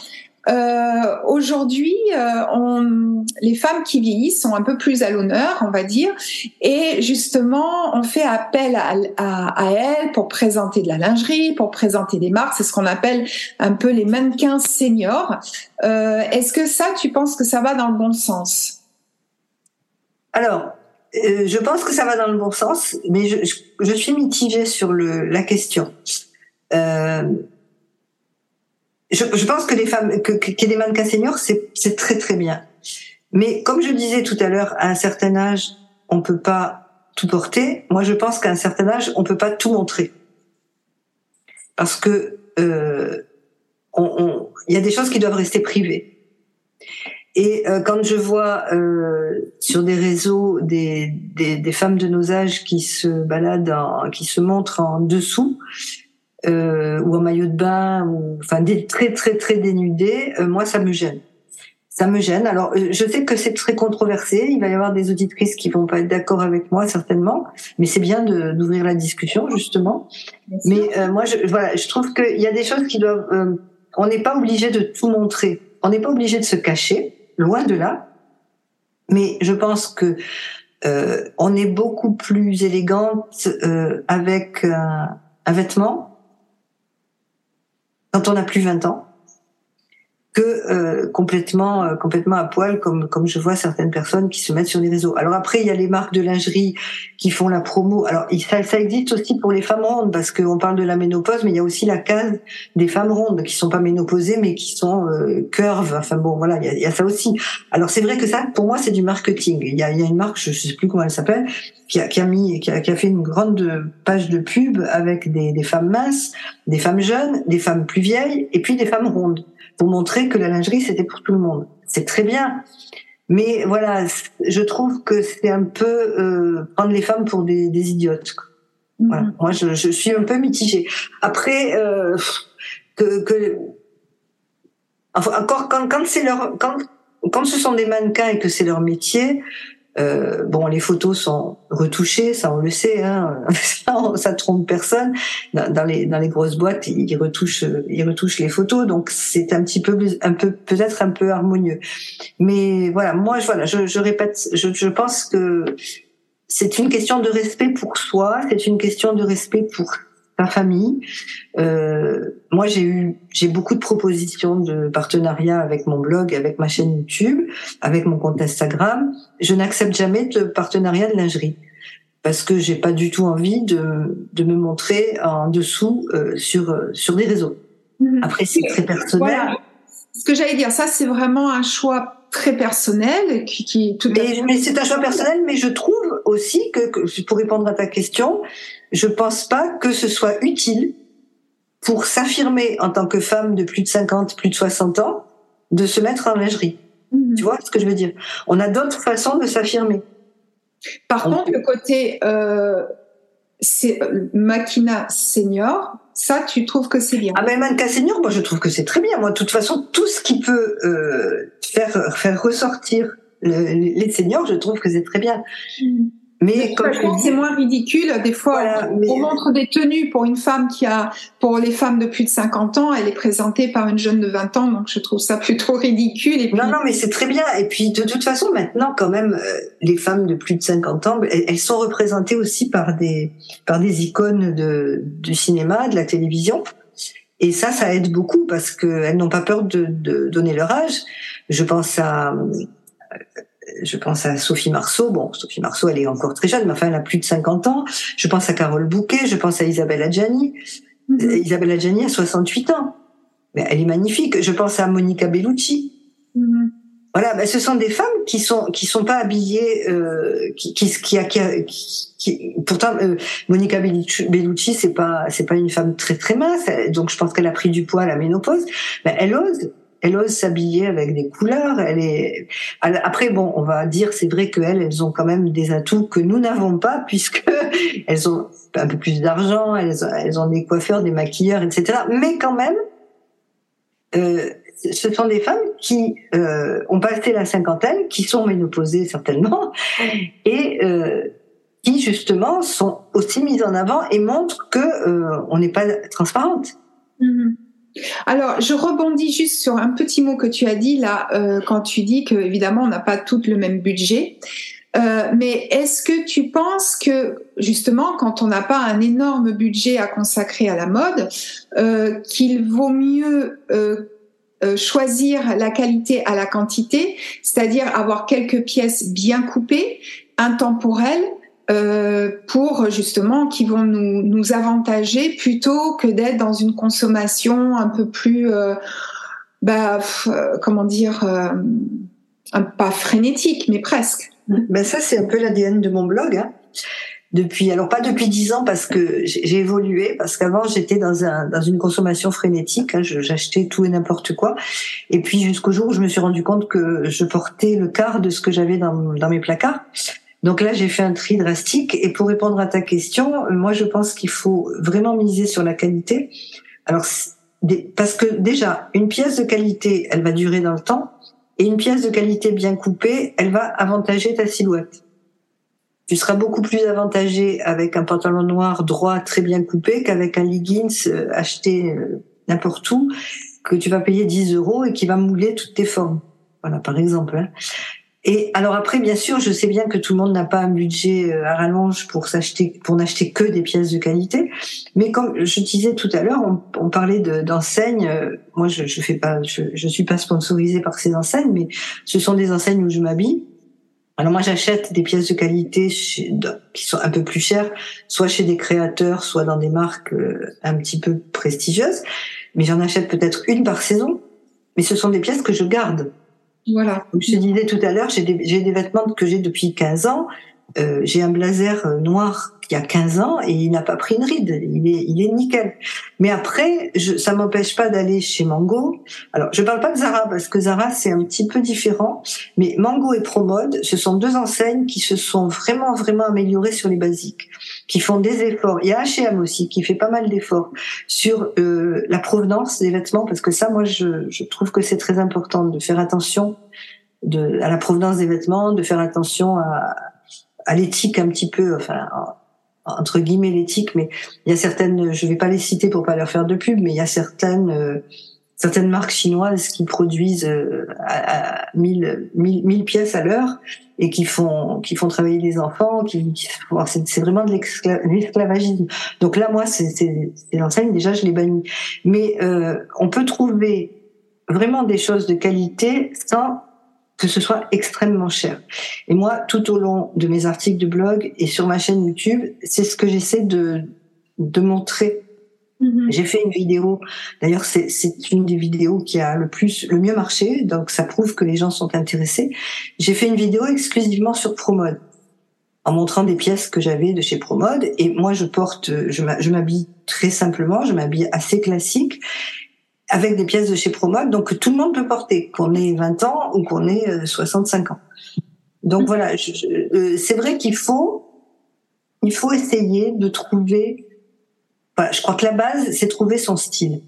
euh, Aujourd'hui, euh, les femmes qui vieillissent sont un peu plus à l'honneur, on va dire, et justement, on fait appel à, à, à, elles pour présenter de la lingerie, pour présenter des marques. C'est ce qu'on appelle un peu les mannequins seniors. Euh, Est-ce que ça, tu penses que ça va dans le bon sens? Alors, euh, je pense que ça va dans le bon sens, mais je, suis mitigée sur la question. Euh, je, pense que les femmes, que, des mannequins seniors, c'est, très très bien. Mais comme je disais tout à l'heure, à un certain âge, on peut pas tout porter. Moi, je pense qu'à un certain âge, on peut pas tout montrer, parce que euh, il y a des choses qui doivent rester privées. Et euh, quand je vois euh, sur des réseaux des, des, des, femmes de nos âges qui se baladent, en, qui se montrent en dessous euh, ou en maillot de bain, ou enfin des très très très dénudées, euh, moi ça me gêne. Ça me gêne. Alors euh, je sais que c'est très controversé. Il va y avoir des auditrices qui vont pas être d'accord avec moi certainement, mais c'est bien d'ouvrir la discussion justement. Mais moi je voilà, je trouve qu'il y a des choses qui doivent. on n'est pas obligé de tout montrer. On n'est pas obligé de se cacher loin de là. Mais je pense que euh, on est beaucoup plus élégante euh, avec un, un vêtement quand on a plus 20 ans que euh, complètement euh, complètement à poil comme comme je vois certaines personnes qui se mettent sur les réseaux. Alors après il y a les marques de lingerie qui font la promo. Alors ça, ça existe aussi pour les femmes rondes parce qu'on parle de la ménopause mais il y a aussi la case des femmes rondes qui sont pas ménopausées mais qui sont euh, curves. Enfin bon voilà, il y a, y a ça aussi. Alors c'est vrai que ça pour moi c'est du marketing. Il y a y a une marque je sais plus comment elle s'appelle qui a, qui a mis qui a, qui a fait une grande page de pub avec des, des femmes minces, des femmes jeunes, des femmes plus vieilles et puis des femmes rondes pour montrer que la lingerie c'était pour tout le monde. C'est très bien, mais voilà, je trouve que c'est un peu euh, prendre les femmes pour des, des idiotes. Mhm. Voilà. Moi, je, je, suis un peu mitigée. Après, euh, que, que enfin, encore quand, quand c'est leur quand quand ce sont des mannequins et que c'est leur métier, euh, bon, les photos sont retouchées, ça on le sait, hein, *laughs* ça, trompe personne. Dans, les dans les grosses boîtes, ils retouchent ils retouchent les photos, donc c'est un petit peu un peu peut-être un peu harmonieux. Mais voilà, moi je voilà, je, je répète, je, je pense que c'est une question de respect pour soi, c'est une question de respect pour ta famille. Euh, moi, j'ai eu, j'ai beaucoup de propositions de partenariat avec mon blog, avec ma chaîne YouTube, avec mon compte Instagram. Je n'accepte jamais de partenariat de lingerie parce que j'ai pas du tout envie de, de me montrer en dessous euh, sur sur des réseaux. Mhm. Après, c'est très personnel. Voilà. Ce que j'allais dire, ça, c'est vraiment un choix très personnel qui, qui tout mais, mais c'est un choix personnel, mais je trouve aussi que, que pour répondre à ta question, je pense pas que ce soit utile pour s'affirmer en tant que femme de plus de 50, plus de 60 ans, de se mettre en lingerie. Mhm. Tu vois ce que je veux dire? On a d'autres façons de s'affirmer. Par contre, le côté euh, c'est euh, Makina senior, ça, tu trouves que c'est bien? Ah ben Makina senior, moi je trouve que c'est très bien. Moi, de toute façon, tout ce qui peut euh, faire faire ressortir le, les seniors, je trouve que c'est très bien. Mais comme c'est moins ridicule. Des fois, on montre des tenues pour une femme qui a, pour les femmes de plus de 50 ans, elle est présentée par une jeune de 20 ans, donc je trouve ça *laughs* plutôt ridicule. Et puis... Non, non, mais c'est très bien. Et puis, de toute façon, maintenant, quand même, euh, les femmes de plus de 50 ans, elles, sont représentées aussi par des, par des icônes de, du cinéma, de la télévision. Et ça, ça aide beaucoup parce qu'elles n'ont pas peur de, de donner leur âge. Je pense à je pense à Sophie Marceau. Bon, Sophie Marceau, elle est encore très jeune, mais enfin, elle a plus de 50 ans. Je pense à Carole Bouquet, je pense à Isabelle Adjani. Mhm. Isabelle Adjani a 68 ans. Mais elle est magnifique. Je pense à Monica Bellucci. Mhm. Voilà, ben, ce sont des femmes qui sont qui sont pas habillées, euh, qui, qui, qui, qui, qui pourtant euh, Monica Bellucci c'est pas c'est pas une femme très très mince, donc je pense qu'elle a pris du poids à la ménopause. Mais elle ose, elle ose s'habiller avec des couleurs. Elle est après bon, on va dire c'est vrai qu'elles elles ont quand même des atouts que nous n'avons pas puisque *laughs* elles ont un peu plus d'argent, elles, elles ont des coiffeurs, des maquilleurs, etc. Mais quand même, euh, ce sont des femmes qui euh, ont passé la cinquantaine, qui sont ménopausées certainement, *laughs* et euh, qui justement sont aussi mises en avant et montrent que on n'est pas transparente. Mm-hmm. Alors, je rebondis juste sur un petit mot que tu as dit là, euh, quand tu dis que évidemment on n'a pas tout le même budget. Euh, mais est-ce que tu penses que justement, quand on n'a pas un énorme budget à consacrer à la mode, euh, qu'il vaut mieux euh, euh, choisir la qualité à la quantité, c'est-à-dire avoir quelques pièces bien coupées intemporels euh, pour justement qui vont nous, nous avantager plutôt que d'être dans une consommation un peu plus, euh, bah, euh, comment dire, euh, pas frénétique, mais presque. Ben ça, c'est un peu l'ADN de mon blog. Hein. Depuis, alors pas depuis dix ans parce que j'ai évolué, parce qu'avant j'étais dans, un, dans une consommation frénétique, hein, j'achetais tout et n'importe quoi, et puis jusqu'au jour où je me suis rendu compte que je portais le quart de ce que j'avais dans, dans mes placards. Donc là, j'ai fait un tri drastique. Et pour répondre à ta question, moi, je pense qu'il faut vraiment miser sur la qualité. Alors, parce que déjà, une pièce de qualité, elle va durer dans le temps. Et une pièce de qualité bien coupée, elle va avantager ta silhouette. Tu seras beaucoup plus avantagé avec un pantalon noir droit très bien coupé qu'avec un leggings euh, acheté euh, n'importe où que tu vas payer 10 euros et qui va mouler toutes tes formes. Voilà, par exemple. Hein. Et alors après, bien sûr, je sais bien que tout le monde n'a pas un budget euh, à rallonge pour s'acheter, pour n'acheter que des pièces de qualité. Mais comme je disais tout à l'heure, on, parlait d'enseignes. Euh, moi, je, je fais pas, je, je suis pas sponsorisée par ces enseignes, mais ce sont des enseignes où je m'habille. Alors moi, j'achète des pièces de qualité qui sont un peu plus chères, soit chez des créateurs, soit dans des marques euh, un petit peu prestigieuses. Mais j'en achète peut-être une par saison. Mais ce sont des pièces que je garde. Voilà. Comme je te disais tout à l'heure, j'ai des, des, vêtements que j'ai depuis 15 ans. Euh, j'ai un blazer euh, noir il y a 15 ans et il n'a pas pris une ride. Il est, il est nickel. Mais après, je, ça m'empêche pas d'aller chez Mango. Alors, je parle pas de Zara parce que Zara c'est un petit peu différent. Mais Mango et Promode, ce sont deux enseignes qui se sont vraiment vraiment améliorées sur les basiques, qui font des efforts. Il y a H&M aussi qui fait pas mal d'efforts sur euh, la provenance des vêtements parce que ça, moi, je, je trouve que c'est très important de faire attention de, à la provenance des vêtements, de faire attention à, à l'éthique un petit peu, enfin entre guillemets l'éthique, mais il y a certaines, je vais pas les citer pour pas leur faire de pub, mais il y a certaines euh, certaines marques chinoises qui produisent euh, à, 1000, 1000, pièces à l'heure et qui font qui font travailler les enfants, qui, c'est vraiment de l'esclavagisme. Donc là, moi, c'est l'enseigne déjà, je l'ai banni. Mais euh, on peut trouver vraiment des choses de qualité sans que ce soit extrêmement cher. Et moi, tout au long de mes articles de blog et sur ma chaîne YouTube, c'est ce que j'essaie de, de montrer. Mm-hmm. J'ai fait une vidéo, d'ailleurs c'est une des vidéos qui a le plus, le mieux marché, donc ça prouve que les gens sont intéressés. J'ai fait une vidéo exclusivement sur Promode, en montrant des pièces que j'avais de chez Promode. Et moi, je porte, je m'habille très simplement, je m'habille assez classique avec des pièces de chez Promode, donc tout le monde peut porter, qu'on ait 20 ans ou qu'on ait 65 euh, ans. Donc mm. voilà, euh, c'est vrai qu'il faut, il faut essayer de trouver. Voilà, je crois que la base, c'est trouver son style.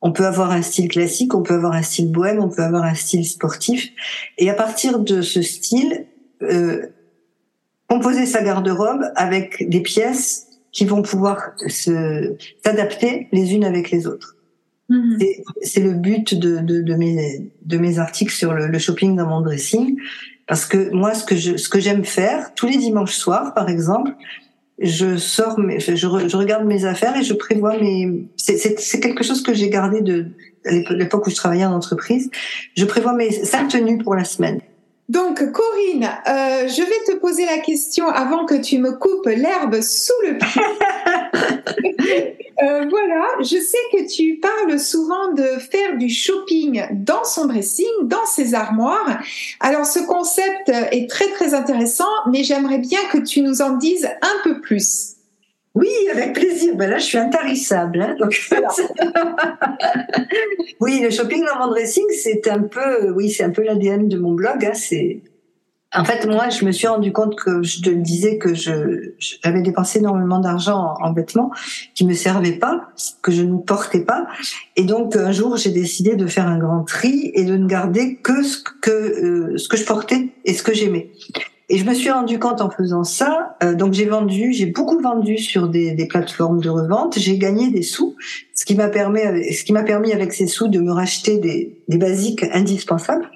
On peut avoir un style classique, on peut avoir un style bohème, on peut avoir un style sportif, et à partir de ce style, euh, composer sa garde-robe avec des pièces qui vont pouvoir se s'adapter les unes avec les autres. Mhm. C'est le but de, de, de, mes, de mes articles sur le, le, shopping dans mon dressing. Parce que moi, ce que je, ce que j'aime faire, tous les dimanches soirs, par exemple, je sors, mes, je, je, regarde mes affaires et je prévois mes. C'est quelque chose que j'ai gardé de l'époque où je travaillais en entreprise. Je prévois mes cinq tenues pour la semaine. Donc, Corinne, euh, je vais te poser la question avant que tu me coupes l'herbe sous le pied. *laughs* *laughs* euh, voilà, je sais que tu parles souvent de faire du shopping dans son dressing, dans ses armoires. Alors, ce concept est très très intéressant, mais j'aimerais bien que tu nous en dises un peu plus. Oui, avec plaisir. Ben là, je suis intarissable. Hein, donc... *laughs* oui, le shopping dans mon dressing, c'est un peu, oui, c'est un peu l'ADN de mon blog. Hein, c'est en fait, moi, je me suis rendu compte que je te le disais que je j'avais dépensé énormément d'argent en, vêtements qui me servaient pas, que je ne portais pas, et donc un jour j'ai décidé de faire un grand tri et de ne garder que ce que euh, ce que je portais et ce que j'aimais. Et je me suis rendu compte en faisant ça, euh, donc j'ai vendu, j'ai beaucoup vendu sur des, des plateformes de revente, j'ai gagné des sous, ce qui m'a permis, ce qui m'a permis avec ces sous de me racheter des, des basiques indispensables.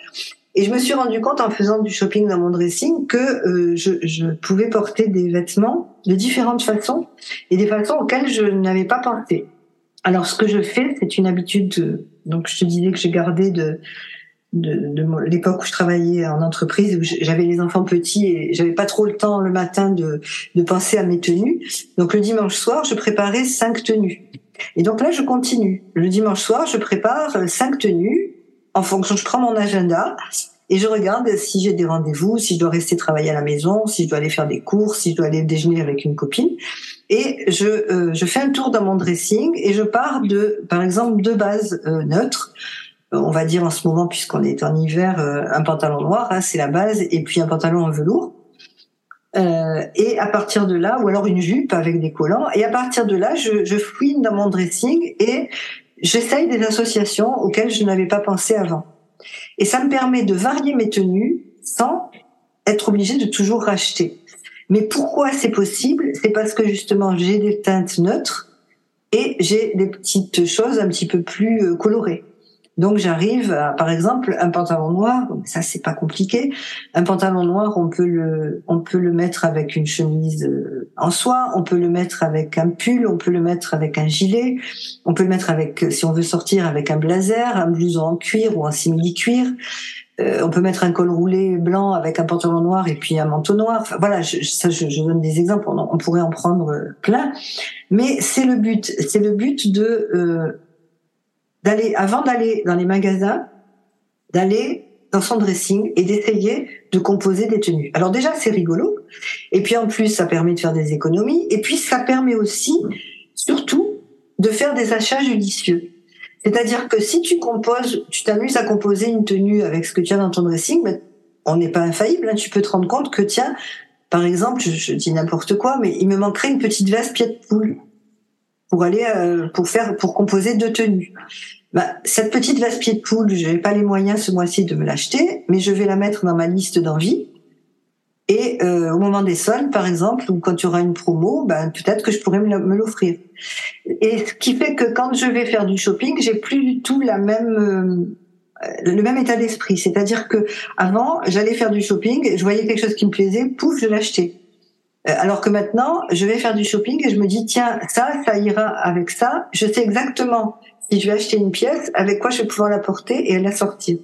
Et je me suis rendu compte en faisant du shopping dans mon dressing que euh, je, je, pouvais porter des vêtements de différentes façons et des façons auxquelles je n'avais pas pensé. Alors ce que je fais, c'est une habitude, donc je te disais que j'ai gardé de de, l'époque où je travaillais en entreprise, où j'avais les enfants petits et j'avais pas trop le temps le matin de, de penser à mes tenues. Donc le dimanche soir, je préparais cinq tenues. Et donc là, je continue. Le dimanche soir, je prépare cinq tenues en fonction. Je prends mon agenda et je regarde si j'ai des rendez-vous, si je dois rester travailler à la maison, si je dois aller faire des courses, si je dois aller déjeuner avec une copine. Et je, euh, je fais un tour dans mon dressing et je pars de, par exemple, deux bases euh, neutres on va dire en ce moment, puisqu'on est en hiver, euh, un pantalon noir, hein, c'est la base, et puis un pantalon en velours. Euh, et à partir de là, ou alors une jupe avec des collants, et à partir de là, je, je fouine dans mon dressing et j'essaye des associations auxquelles je n'avais pas pensé avant. Et ça me permet de varier mes tenues sans être obligé de toujours racheter. Mais pourquoi c'est possible? C'est parce que justement j'ai des teintes neutres et j'ai des petites choses un petit peu plus euh, colorées. Donc j'arrive à, par exemple, un pantalon noir. Ça c'est pas compliqué. Un pantalon noir, on peut le, on peut le mettre avec une chemise euh, en soie. On peut le mettre avec un pull. On peut le mettre avec un gilet. On peut le mettre avec, si on veut sortir, avec un blazer, un blouson en cuir ou en simili cuir. Euh, on peut mettre un col roulé blanc avec un pantalon noir et puis un manteau noir. Enfin, voilà, je, ça, je, je, donne des exemples. On, on, pourrait en prendre euh, plein, mais c'est le but. C'est le but de euh, d'aller, avant d'aller dans les magasins, d'aller dans son dressing et d'essayer de composer des tenues. Alors déjà, c'est rigolo. Et puis en plus, ça permet de faire des économies. Et puis, ça permet aussi, surtout, de faire des achats judicieux. C'est-à-dire que si tu composes, tu t'amuses à composer une tenue avec ce que tu as dans ton dressing, mais on n'est pas infaillible. Hein. Tu peux te rendre compte que, tiens, par exemple, je, je dis n'importe quoi, mais il me manquerait une petite veste pied de poule pour aller euh, pour faire pour composer deux tenues. Bah, cette petite veste pied de poule, je n'ai pas les moyens ce mois-ci de me l'acheter, mais je vais la mettre dans ma liste d'envie. Et euh, au moment des soldes, par exemple, ou quand tu auras une promo, ben peut-être que je pourrais me l'offrir. Et ce qui fait que quand je vais faire du shopping, j'ai plus du tout la même euh, le même état d'esprit. C'est-à-dire que avant, j'allais faire du shopping, je voyais quelque chose qui me plaisait, pouf, je l'achetais. Euh, alors que maintenant, je vais faire du shopping et je me dis, tiens, ça, ça ira avec ça. Je sais exactement si je vais acheter une pièce, avec quoi je vais pouvoir la porter et la sortir.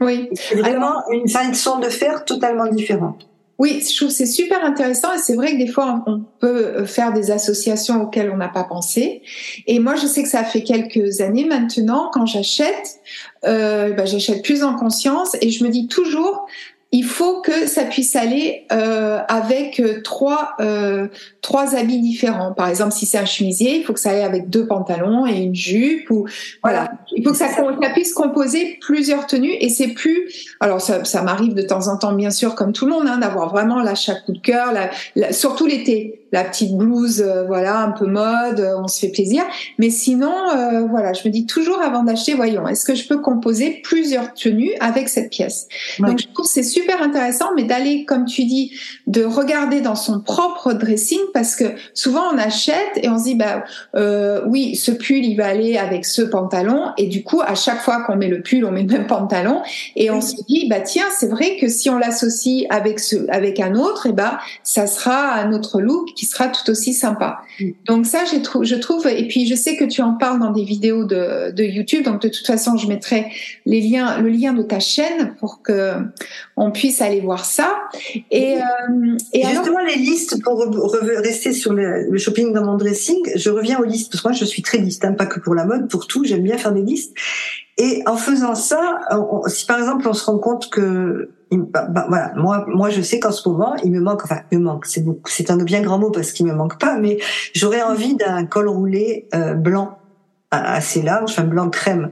Oui. C'est vraiment une façon de faire totalement différente. Oui, je trouve c'est super intéressant et c'est vrai que des fois on peut faire des associations auxquelles on n'a pas pensé. Et moi, je sais que ça fait quelques années maintenant, quand j'achète, euh, bah, j'achète plus en conscience et je me dis toujours il faut que ça puisse aller euh, avec euh, trois euh, trois habits différents. Par exemple, si c'est un chemisier, il faut que ça aille avec deux pantalons et une jupe. Ou voilà, il faut que ça, ça puisse composer plusieurs tenues. Et c'est plus. Alors ça, ça m'arrive de temps en temps, bien sûr, comme tout le monde, hein, d'avoir vraiment l'achat coup de cœur, la, surtout l'été la petite blouse, euh, voilà, un peu mode, on se fait plaisir. Mais sinon, euh, voilà, je me dis toujours avant d'acheter, voyons, est-ce que je peux composer plusieurs tenues avec cette pièce? Donc je trouve c'est super intéressant, mais d'aller, comme tu dis, de regarder dans son propre dressing, parce que souvent on achète et on se dit, bah euh, oui, ce pull il va aller avec ce pantalon, et du coup à chaque fois qu'on met le pull, on met le même pantalon, et on se dit, bah tiens, c'est vrai que si on l'associe avec ce, avec un autre, et bah ça sera un autre look qui sera tout aussi sympa. Mm. Donc ça, je trouve, je trouve, et puis je sais que tu en parles dans des vidéos de, de YouTube, donc de toute façon, je mettrai les liens, le lien de ta chaîne pour que on puisse aller voir ça. Et, euh, et justement, les listes pour rester sur le, shopping dans mon dressing, je reviens aux listes parce que moi, je suis très liste, hein, pas que pour la mode, pour tout, j'aime bien faire des listes. Et en faisant ça, si par exemple on se rend compte que bah, bah, voilà, moi, moi, je sais qu'en ce moment, il me manque, enfin, il me manque, c'est c'est un bien grand mot parce qu'il me manque pas, mais j'aurais envie d'un col roulé euh, blanc assez large, un blanc crème.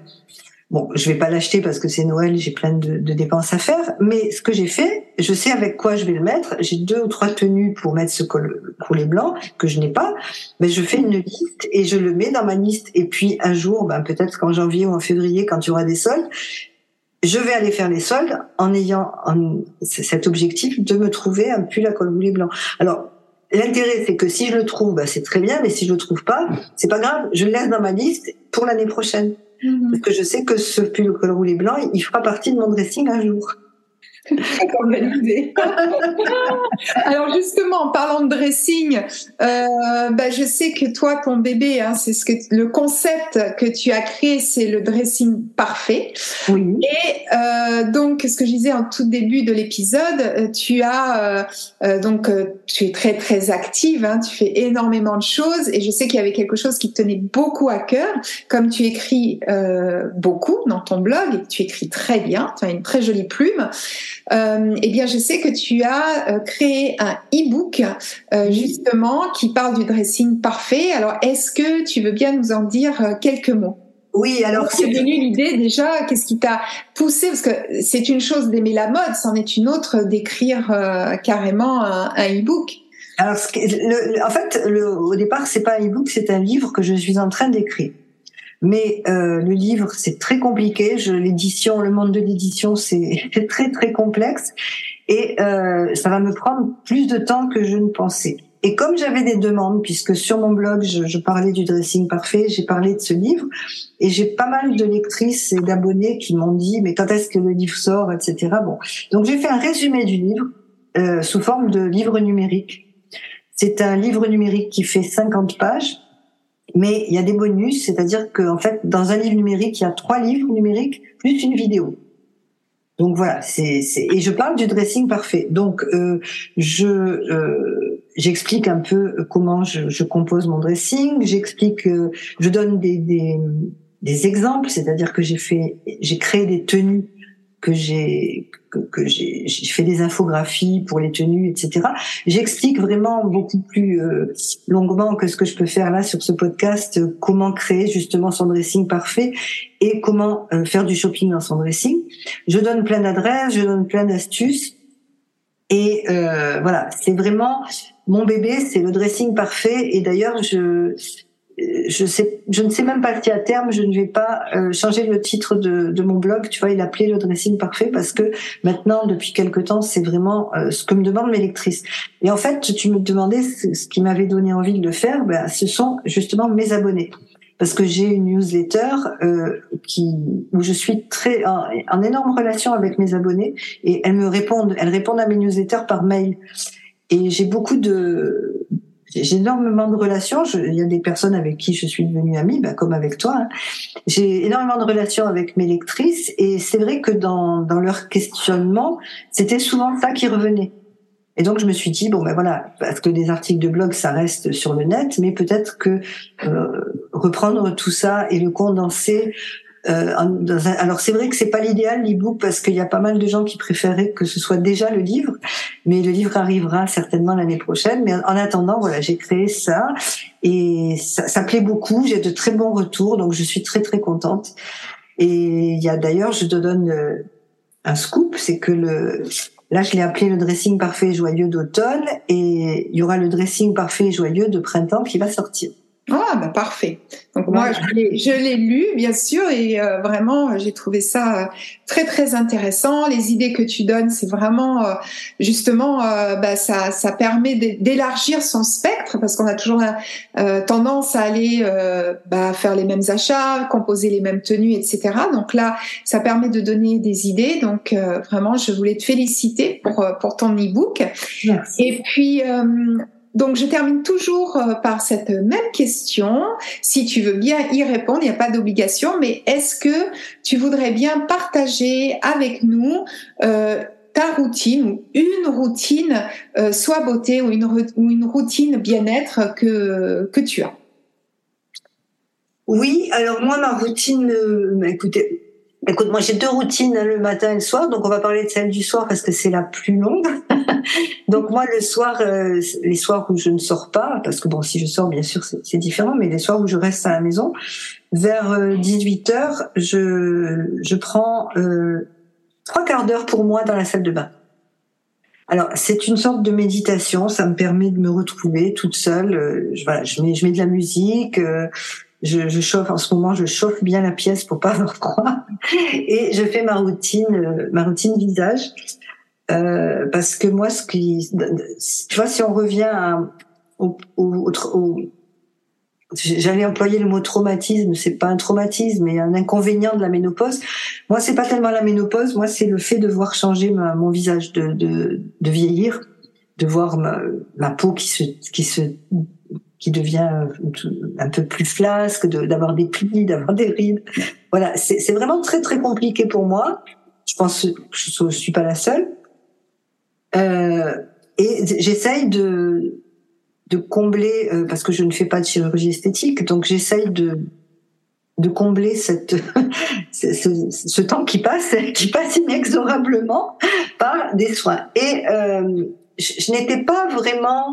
Bon, je vais pas l'acheter parce que c'est Noël, j'ai plein de, de, dépenses à faire. Mais ce que j'ai fait, je sais avec quoi je vais le mettre. J'ai deux ou trois tenues pour mettre ce col roulé blanc que je n'ai pas. Mais je fais une liste et je le mets dans ma liste. Et puis un jour, ben, peut-être qu'en janvier ou en février, quand il y aura des soldes, je vais aller faire les soldes en ayant cet objectif de me trouver un pull à col roulé blanc. Alors, l'intérêt, c'est que si je le trouve, bah, c'est très bien, mais si je le trouve pas, c'est pas grave, je le laisse dans ma liste pour l'année prochaine. Parce que je sais que ce pull au col roulé blanc, il fera partie de mon dressing un jour. *laughs* Alors justement, en parlant de dressing, euh, bah, je sais que toi, ton bébé, hein, c'est ce que le concept que tu as créé, c'est le dressing parfait. Oui. Et euh, donc, ce que je disais en tout début de l'épisode, euh, tu as donc tu es très très active, hein, tu fais énormément de choses, et je sais qu'il y avait quelque chose qui te tenait beaucoup à cœur, comme tu écris beaucoup dans ton blog, tu écris très bien, tu as une très jolie plume euh, eh bien, je sais que tu as euh, créé un e-book euh, justement qui parle du dressing parfait. Alors, est-ce que tu veux bien nous en dire euh, quelques mots? Oui, alors c'est venu l'idée déjà? Qu'est-ce qui t'a poussé? Parce que c'est une chose d'aimer la mode, c'en est une autre d'écrire carrément un, e-book. Alors, en fait, le, au départ, c'est pas un e-book, c'est un livre que je suis en train d'écrire. Mais euh, le livre, c'est très compliqué. L'édition, le monde de l'édition, c'est *laughs* très très complexe et euh, ça va me prendre plus de temps que je ne pensais. Et comme j'avais des demandes, puisque sur mon blog, je, je parlais du dressing parfait, j'ai parlé de ce livre, et j'ai pas mal de lectrices et d'abonnés qui m'ont dit, mais quand est-ce que le livre sort, etc. Bon, donc j'ai fait un résumé du livre euh, sous forme de livre numérique. C'est un livre numérique qui fait 50 pages, mais il y a des bonus, c'est-à-dire qu'en fait, dans un livre numérique, il y a trois livres numériques plus une vidéo. Donc voilà, c'est et je parle du dressing parfait. Donc euh, je euh, j'explique un peu comment je, je compose mon dressing. J'explique, euh, je donne des, des, des exemples, c'est-à-dire que j'ai fait, j'ai créé des tenues que j'ai que, que j'ai fait des infographies pour les tenues, etc. J'explique vraiment beaucoup plus euh, longuement que ce que je peux faire là sur ce podcast euh, comment créer justement son dressing parfait et comment euh, faire du shopping dans son dressing. Je donne plein d'adresses, je donne plein d'astuces et voilà, c'est vraiment mon bébé, c'est le dressing parfait. Et d'ailleurs, je je sais, je ne sais même pas si à terme je ne vais pas euh, changer le titre de, de, mon blog. Tu vois, il appelé le dressing parfait parce que maintenant, depuis quelque temps, c'est vraiment euh, ce que me demandent mes lectrices. Et en fait, tu me demandais ce, qui m'avait donné envie de le faire. Ben, ce sont justement mes abonnés parce que j'ai une newsletter euh, qui où je suis très en, énorme relation avec mes abonnés et elles me répondent, elles répondent à mes newsletters par mail. Et j'ai beaucoup de j'ai énormément de relations. il y a des personnes avec qui je suis devenue amie, bah, comme avec toi. Hein. J'ai énormément de relations avec mes lectrices et c'est vrai que dans, dans leur questionnement, c'était souvent ça qui revenait. Et donc je me suis dit bon ben voilà parce que des articles de blog ça reste sur le net, mais peut-être que euh, reprendre tout ça et le condenser euh, alors c'est vrai que c'est pas l'idéal l'ebook parce qu'il y a pas mal de gens qui préféraient que ce soit déjà le livre, mais le livre arrivera certainement l'année prochaine. Mais en attendant, voilà, j'ai créé ça et ça, ça plaît beaucoup. J'ai de très bons retours, donc je suis très très contente. Et il y a d'ailleurs, je te donne euh, un scoop, c'est que le Là, je l'ai appelé le dressing parfait et joyeux d'automne et il y aura le dressing parfait et joyeux de printemps qui va sortir. Ah, bah parfait. Donc moi, je l'ai lu, bien sûr, et euh, vraiment, j'ai trouvé ça euh, très très intéressant. Les idées que tu donnes, c'est vraiment euh, justement, bah, ça, ça permet d'élargir son spectre parce qu'on a toujours tendance à aller bah, faire les mêmes achats, composer les mêmes tenues, etc. Donc là, ça permet de donner des idées. Donc vraiment, je voulais te féliciter pour pour ton e-book. Et puis donc, je termine toujours euh, par cette même question. Si tu veux bien y répondre, il n'y a pas d'obligation, mais est-ce que tu voudrais bien partager avec nous euh, ta routine ou une routine, euh, soit beauté ou une, ou une routine bien-être que, que tu as? Oui, alors moi, ma routine, bah, écoutez, Écoute, moi j'ai deux routines hein, le matin et le soir, donc on va parler de celle du soir parce que c'est la plus longue. *laughs* donc moi le soir, euh, les soirs où je ne sors pas, parce que bon si je sors bien sûr c'est différent, mais les soirs où je reste à la maison, vers 18 euh, heures, je je prends euh, trois quarts d'heure pour moi dans la salle de bain. Alors c'est une sorte de méditation, ça me permet de me retrouver toute seule. je, voilà, je mets je mets de la musique je, je, chauffe en ce moment, je chauffe bien la pièce pour pas avoir froid *laughs* et je fais ma routine, euh, ma routine visage euh, parce que moi, ce qui, tu vois, si on revient à, au, au, j'allais employer le mot traumatisme, c'est pas un traumatisme, mais un inconvénient de la ménopause. Moi, c'est pas tellement la ménopause, moi, c'est le fait de voir changer mon visage, de, de, de, vieillir, de voir ma, ma, peau qui se, qui se, qui devient un peu plus flasque, d'avoir des plis, d'avoir des rides. Voilà, c'est vraiment très très compliqué pour moi. Je pense que je, suis pas la seule. Euh, et j'essaye de de combler, euh, parce que je ne fais pas de chirurgie esthétique, donc j'essaye de de combler cette *laughs* ce, temps qui passe, qui passe inexorablement par des soins. Et euh, je n'étais pas vraiment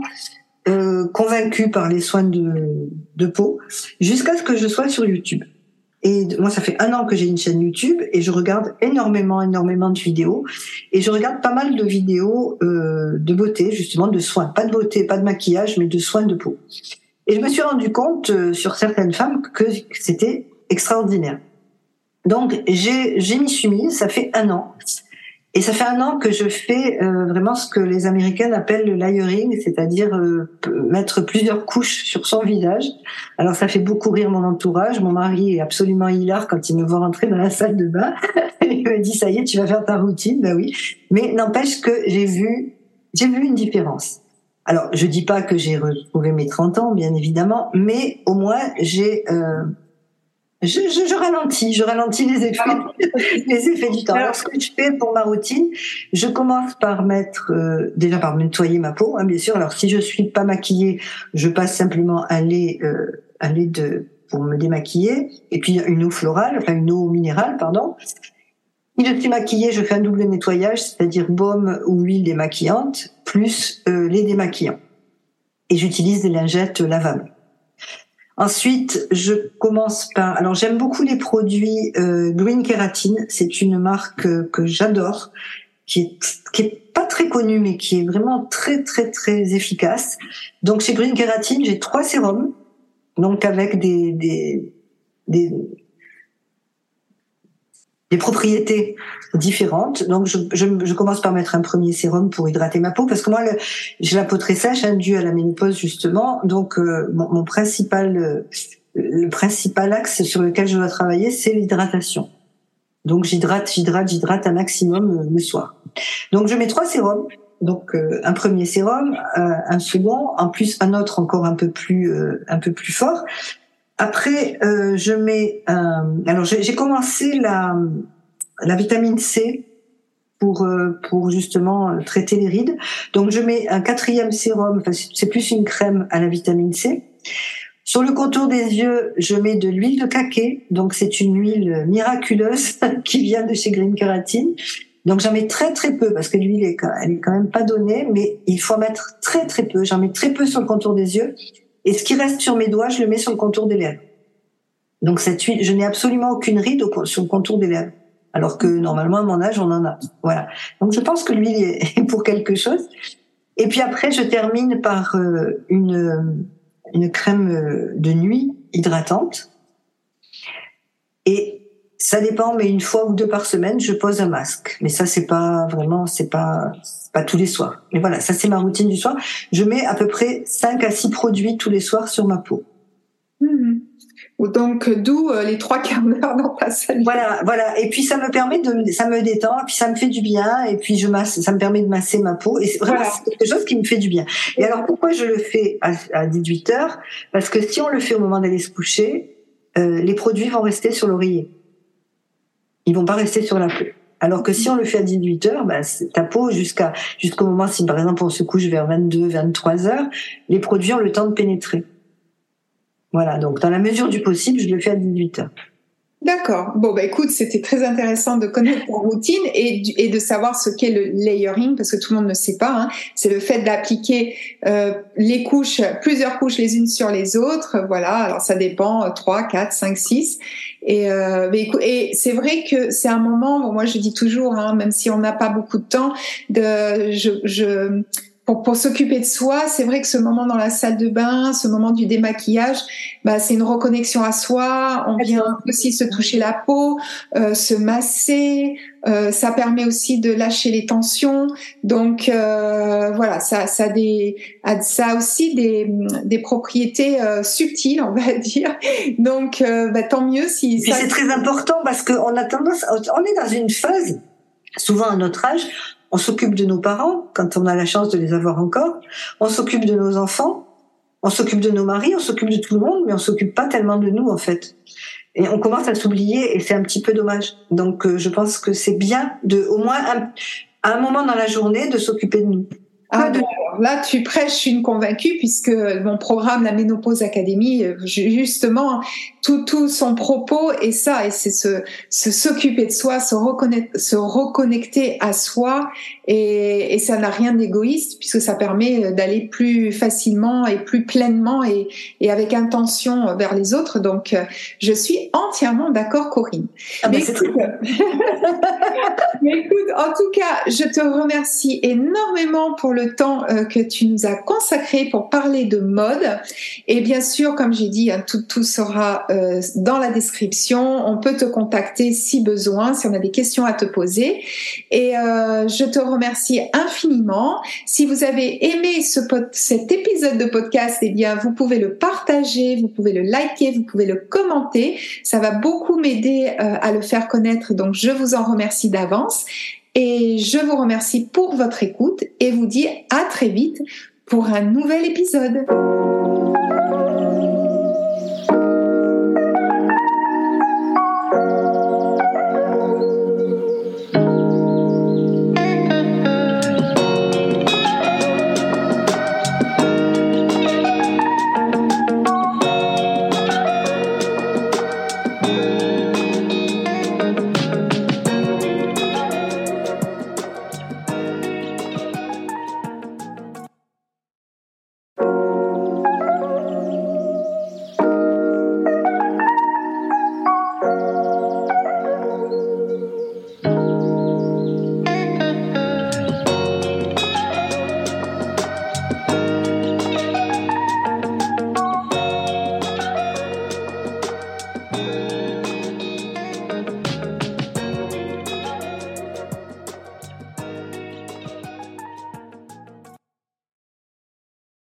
euh, convaincue par les soins de, de peau jusqu'à ce que je sois sur YouTube. Et moi, ça fait un an que j'ai une chaîne YouTube et je regarde énormément, énormément de vidéos. Et je regarde pas mal de vidéos euh, de beauté, justement, de soins. Pas de beauté, pas de maquillage, mais de soins de peau. Et je me suis rendu compte euh, sur certaines femmes que c'était extraordinaire. Donc, j'ai, m'y suis mise, ça fait un an. Et ça fait un an que je fais euh, vraiment ce que les Américaines appellent le layering, c'est-à-dire euh, mettre plusieurs couches sur son visage. Alors ça fait beaucoup rire mon entourage. Mon mari est absolument hilar quand il me voit rentrer dans la salle de bain. *laughs* il me dit ça y est, tu vas faire ta routine. Ben oui. Mais n'empêche que j'ai vu, j'ai vu une différence. Alors je dis pas que j'ai retrouvé mes 30 ans, bien évidemment, mais au moins j'ai euh, je, je, je, ralentis, je ralentis les effets, *laughs* les effets du temps. Alors, ce que je fais pour ma routine, je commence par mettre, euh, déjà par nettoyer ma peau, hein, bien sûr. Alors, si je suis pas maquillée, je passe simplement un lait, euh, un lait de, pour me démaquiller, et puis une eau florale, enfin une eau minérale, pardon. Si je suis maquillée, je fais un double nettoyage, c'est-à-dire baume ou huile démaquillante, plus euh, lait démaquillant. Et j'utilise des lingettes lavables. Ensuite, je commence par. Alors, j'aime beaucoup les produits euh, Green Keratin. C'est une marque euh, que j'adore, qui est qui est pas très connue, mais qui est vraiment très très très efficace. Donc, chez Green Keratin, j'ai trois sérums, donc avec des des, des des propriétés différentes. Donc, je, je, je, commence par mettre un premier sérum pour hydrater ma peau parce que moi, j'ai la peau très sèche, hein, due à la ménopause justement. Donc, euh, mon, mon, principal, euh, le principal axe sur lequel je dois travailler, c'est l'hydratation. Donc, j'hydrate, j'hydrate, j'hydrate un maximum euh, le soir. Donc, je mets trois sérums. Donc, un premier sérum, un second, en plus un autre encore un peu plus, un peu plus fort. Après, euh, je mets. Euh, alors, j'ai commencé la, la vitamine C pour euh, pour justement traiter les rides. Donc, je mets un quatrième sérum. Enfin, c'est plus une crème à la vitamine C. Sur le contour des yeux, je mets de l'huile de caquet. Donc, c'est une huile miraculeuse *laughs* qui vient de chez Green Keratine. Donc, j'en mets très très peu parce que l'huile elle est quand même pas donnée, mais il faut en mettre très très peu. J'en mets très peu sur le contour des yeux et ce qui reste sur mes doigts, je le mets sur le contour des lèvres. Donc cette huile, je n'ai absolument aucune ride sur le contour des lèvres. Alors que normalement, à mon âge, on en a. Voilà. Donc je pense que l'huile est *laughs* pour quelque chose. Et puis après, je termine par euh, une, une crème euh, de nuit hydratante. Et ça dépend, mais une fois ou deux par semaine, je pose un masque. Mais ça, c'est pas vraiment, c'est pas, pas tous les soirs. Mais voilà, ça c'est ma routine du soir. Je mets à peu près 5 à 6 produits tous les soirs sur ma peau. Mmh. Donc d'où euh, les trois quarts d'heure dans ta salle. Voilà, voilà. Et puis ça me permet de, ça me détend, et puis ça me fait du bien, et puis je masse, ça me permet de masser ma peau. Et c'est vraiment quelque chose qui me fait du bien. Et alors pourquoi je le fais à, à 18 heures? Parce que si on le fait au moment d'aller se coucher, euh, les produits vont rester sur l'oreiller. Ils vont pas rester sur la peau. Alors que si on le fait à 18 heures, bah, ta peau jusqu'à jusqu'au moment si par exemple on se couche vers 22, 23 heures, les produits ont le temps de pénétrer. Voilà, donc dans la mesure du possible, je le fais à 18 heures. D'accord. Bon, bah écoute, c'était très intéressant de connaître ta routine et, et de savoir ce qu'est le layering, parce que tout le monde ne sait pas. Hein. C'est le fait d'appliquer euh, les couches, plusieurs couches les unes sur les autres. Voilà, alors ça dépend, 3, 4, 5, 6. Et, euh, et c'est vrai que c'est un moment, bon, moi je dis toujours, hein, même si on n'a pas beaucoup de temps, de, je, je pour, pour s'occuper de soi, c'est vrai que ce moment dans la salle de bain, ce moment du démaquillage, bah, c'est une reconnexion à soi. On vient aussi se toucher la peau, euh, se masser. Euh, ça permet aussi de lâcher les tensions. Donc euh, voilà, ça, ça, des, ça a aussi des, des propriétés subtiles, on va *laughs* dire. Donc bah, tant mieux si. Puis c'est très important parce qu'on a tendance, on est dans une phase, souvent à notre âge, on s'occupe de nos parents quand on a la chance de les avoir encore. On s'occupe de nos enfants. On s'occupe de nos maris. On s'occupe de tout le monde, mais on s'occupe pas tellement de nous en fait. Et on commence à s'oublier et c'est un petit peu dommage. Donc euh, je pense que c'est bien de au moins à un moment dans la journée de s'occuper de nous. Ah, là, tu prêches une convaincue puisque mon programme, la Ménopause Académie, euh, justement, tout, tout son propos est ça, et c'est se, s'occuper de soi, se reconnecter, se reconnecter à soi, et, et ça n'a rien d'égoïste puisque ça permet d'aller plus facilement et plus pleinement et, et avec intention vers les autres. Donc, euh, je suis entièrement d'accord, Corinne. Ah ben, écoute, *laughs* mais écoute, en tout cas, je te remercie énormément pour le temps euh, que tu nous as consacré pour parler de mode. Et bien sûr, comme j'ai dit, hein, tout, tout sera euh, dans la description. On peut te contacter si besoin, si on a des questions à te poser. Et euh, je te remercie infiniment. Si vous avez aimé ce cet épisode de podcast, eh bien, vous pouvez le partager, vous pouvez le liker, vous pouvez le commenter. Ça va beaucoup m'aider à le faire connaître. Donc, je vous en remercie d'avance. Et je vous remercie pour votre écoute et vous dis à très vite pour un nouvel épisode.